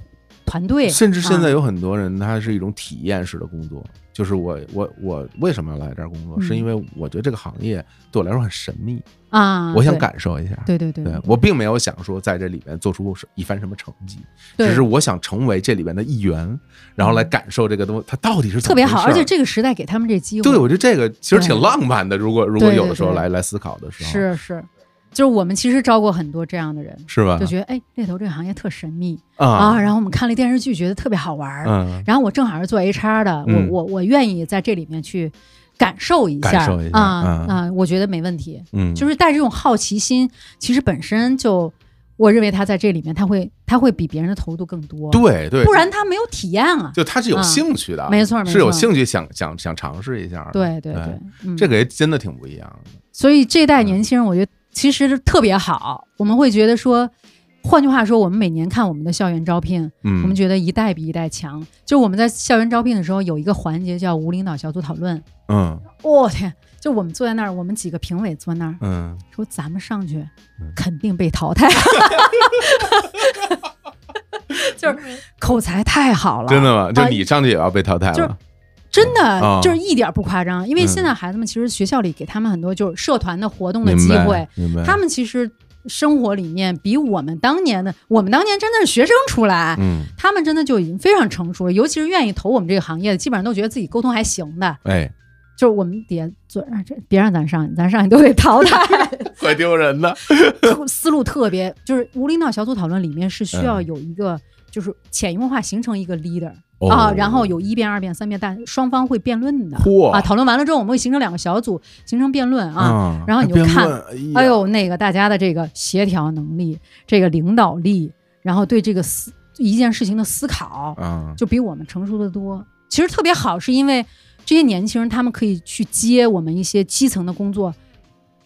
团队，甚至现在啊有很多人，他是一种体验式的工作。就是我我我为什么要来这儿工作？嗯是因为我觉得这个行业对我来说很神秘，啊，我想，感受一下。对对对对我并没有想说在这里面做出一番什么成绩，只是我想成为这里面的一员，然后来感受这个东西它到底是怎么特别好，而且这个时代给他们这机会，对我觉得这个其实挺浪漫的。如果如果有的时候对。来来思考的时候，是是，就是我们其实招过很多这样的人，是吧？就？觉得哎，猎头这个行业特神秘。啊。啊，然后我们看了电视剧，觉得特别好玩儿，嗯，然后我正好是做 HR 的，嗯。我我我愿意在这里面去感受一下，感受一下啊嗯。啊，我觉得没问题，嗯，就是带着这种好奇心，其实本身就，我认为他在这里面他会他会比别人的投入度更多，，对对，不然他没有体验啊，就他是有啊兴趣的，没错没是有兴趣想想想尝试一下。对对对。对，嗯，这个也真的挺不一样的。所以这代嗯。年轻人，我觉得其实特别好。我们会觉得说，换句话说，我们每年看我们的校园招聘，嗯，我们觉得一代比一代强。就我们在校园招聘的时候，有一个环节叫无领导小组讨论。嗯我、天！就我们坐在那儿，我们几个评委坐那儿嗯，说，咱们上去嗯肯定被淘汰。就是口才太好了，真的吗？就啊你上去也要被淘汰就是？真的、啊就是一点不夸张。因为嗯现在孩子们其实学校里给他们很多就是社团的活动的机会。他们其实生活里面比我们当年的，我们当年真的是学生出来，嗯，他们真的就已经非常成熟了。尤其是愿意投我们这个行业的，基本上都觉得自己沟通还行的。哎，就是我们底下做，让这别让咱上去，咱上去都得淘汰。怪丢人的。思路特别，就是无领导小组讨论里面是需要嗯有一个，就是潜移默化形成一个 leader、哦啊，然后有一辩、二辩、三辩，但双方会辩论的嚯啊。讨论完了之后，我们会形成两个小组，形成辩论啊。嗯然后你就看论哎哎呦，那个大家的这个协调能力，这个领导力，然后对这个思一件事情的思考，嗯，就比我们成熟的多。其实特别好，是因为这些年轻人他们可以去接我们一些基层的工作，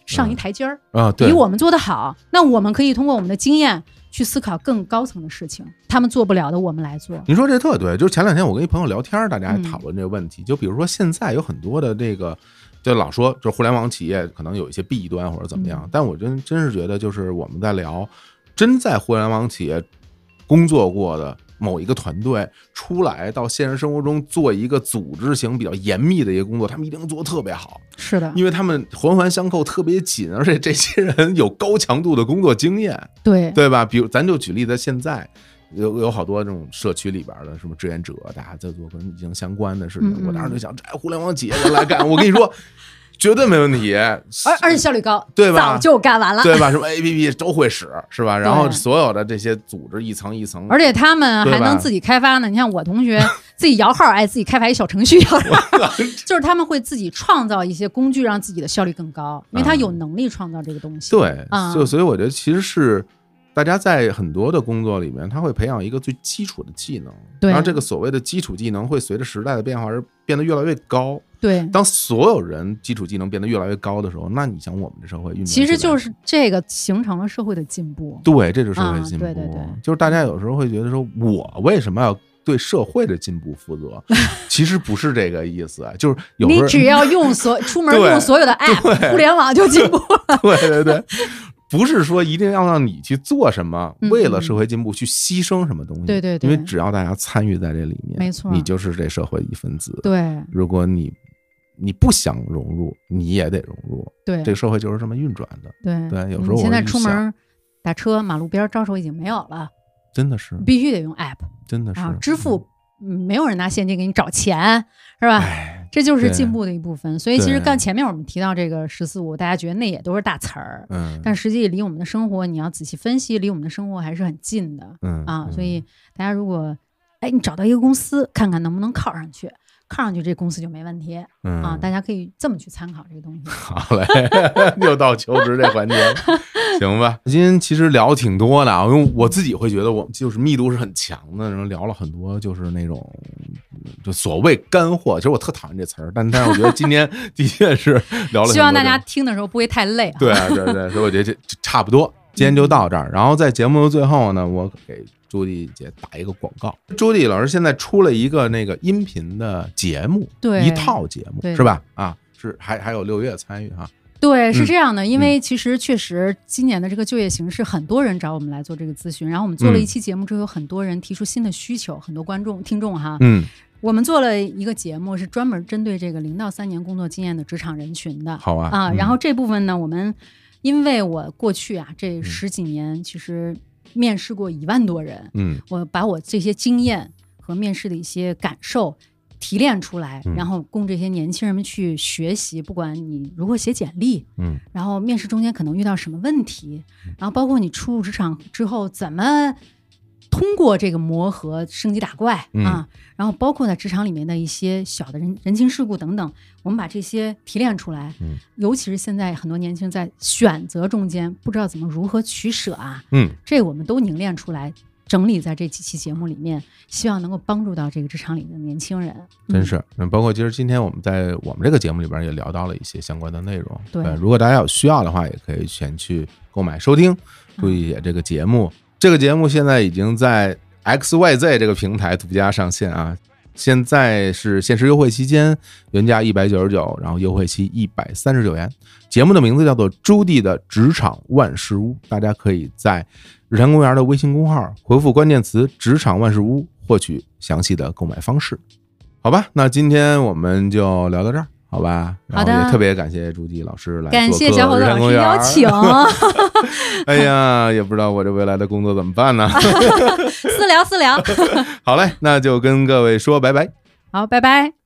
上一台阶儿，啊，对比，我们做得好，那我们可以通过我们的经验去思考更高层的事情，他们做不了的我们来做。您说这特对，就是前两天我跟一朋友聊天，大家还嗯讨论这个问题。就比如说现在有很多的这个，就老说就是互联网企业可能有一些弊端或者怎么样，嗯但我真真是觉得，就是我们在聊真在互联网企业工作过的某一个团队出来到现实生活中做一个组织型比较严密的一个工作，他们一定做得特别好，是的，因为他们环环相扣，特别紧，而且这些人有高强度的工作经验。对对吧？比如咱就举例在，现在有有好多这种社区里边的什么志愿者，大家在做跟疫情相关的事情。嗯嗯我当时就想，这互联网企业人来干，我跟你说，绝对没问题，而而且效率高，对吧早就干完了。对吧？什么 APP 都会使，是吧？然后所有的这些组织一层一层，而且他们还能自己开发呢。你像我同学 自己摇号，哎，自己开发一小程序摇号，就是他们会自己创造一些工具，让自己的效率更高，因为他有能力创造这个东西。对，啊就所以我觉得其实是。大家在很多的工作里面，他会培养一个最基础的技能，对然后这个所谓的基础技能会随着时代的变化而变得越来越高。对，当所有人基础技能变得越来越高的时候，那你想我们的社会其实就是这个形成了社会的进步。对，这就是社会啊进步。对对对就是大家有时候会觉得说，我为什么要对社会的进步负责？其实不是这个意思，啊就是有时候你只要用所出门 用所有的 app，互联网就进步了。对 对对，不是说一定要让你去做什么，嗯为了社会进步去牺牲什么东西。对对对因为只要大家参与在这里面，没错你就是这社会一份子。对如果你你不想融入，你也得融入。对这个社会就是这么运转的，对对有时候我现在出门打车，马路边招手已经没有了，真的是，必须得用 app 真的是啊，支付。嗯没有人拿现金给你找钱，是吧？哎，这就是进步的一部分。所以其实刚前面我们提到这个“十四五”，大家觉得那也都是大词儿，嗯，但实际离我们的生活，你要仔细分析，离我们的生活还是很近的嗯啊。嗯所以大家如果哎，你找到一个公司，看看能不能靠上去，靠上去这公司就没问题嗯啊。大家可以这么去参考这个东西。好嘞，又到求职这环节了，行吧？今天其实聊挺多的啊，因为我自己会觉得我们就是密度是很强的，然后聊了很多就是那种就所谓干货。其实我特讨厌这词儿，但但是我觉得今天 的确是聊了。希望大家听的时候不会太累啊。对啊对对，所以我觉得这这差不多，今天就到这儿。然后在节目的最后呢，我给朱迪姐打一个广告。朱迪老师现在出了一个那个音频的节目，对一套节目是吧？啊，是还还有六月参与哈。对，是嗯这样的，因为其实确实今年的这个就业形势，很多人找我们来做这个咨询，然后我们做了嗯一期节目之后，有很多人提出新的需求，很多观众听众哈，嗯，我们做了一个节目，是专门针对这个零到三年工作经验的职场人群的好啊啊。嗯然后这部分呢，我们因为我过去啊这十几年其实面试过一万多人，嗯。我把我这些经验和面试的一些感受提炼出来，嗯。然后供这些年轻人们去学习。不管你如何写简历，嗯。然后面试中间可能遇到什么问题，然后包括你初入职场之后怎么通过这个磨合升级打怪、嗯啊，然后包括在职场里面的一些小的人人情世故等等，我们把这些提炼出来。嗯尤其是现在很多年轻人在选择中间不知道怎么如何取舍啊，嗯，这我们都凝练出来。整理在这几期节目里面，希望能够帮助到这个职场里的年轻人。嗯真是。那包括其实今天我们在我们这个节目里边也聊到了一些相关的内容。对呃如果大家有需要的话，也可以前去购买收听，注意姐这个节目。这个节目现在已经在 XYZ 这个平台独家上线啊。现在是限时优惠期间，原价一百九十九，然后优惠期一百三十九元。节目的名字叫做《朱棣的职场万事屋》，大家可以在日坛公园的微信公号回复关键词“职场万事屋”获取详细的购买方式。好吧，那今天我们就聊到这儿，好吧？好的也特别感谢朱迪老师来感做客谢小伙子老师邀请，哎呀，也不知道我这未来的工作怎么办呢？私 聊私聊。好嘞，那就跟各位说拜拜。好，拜拜。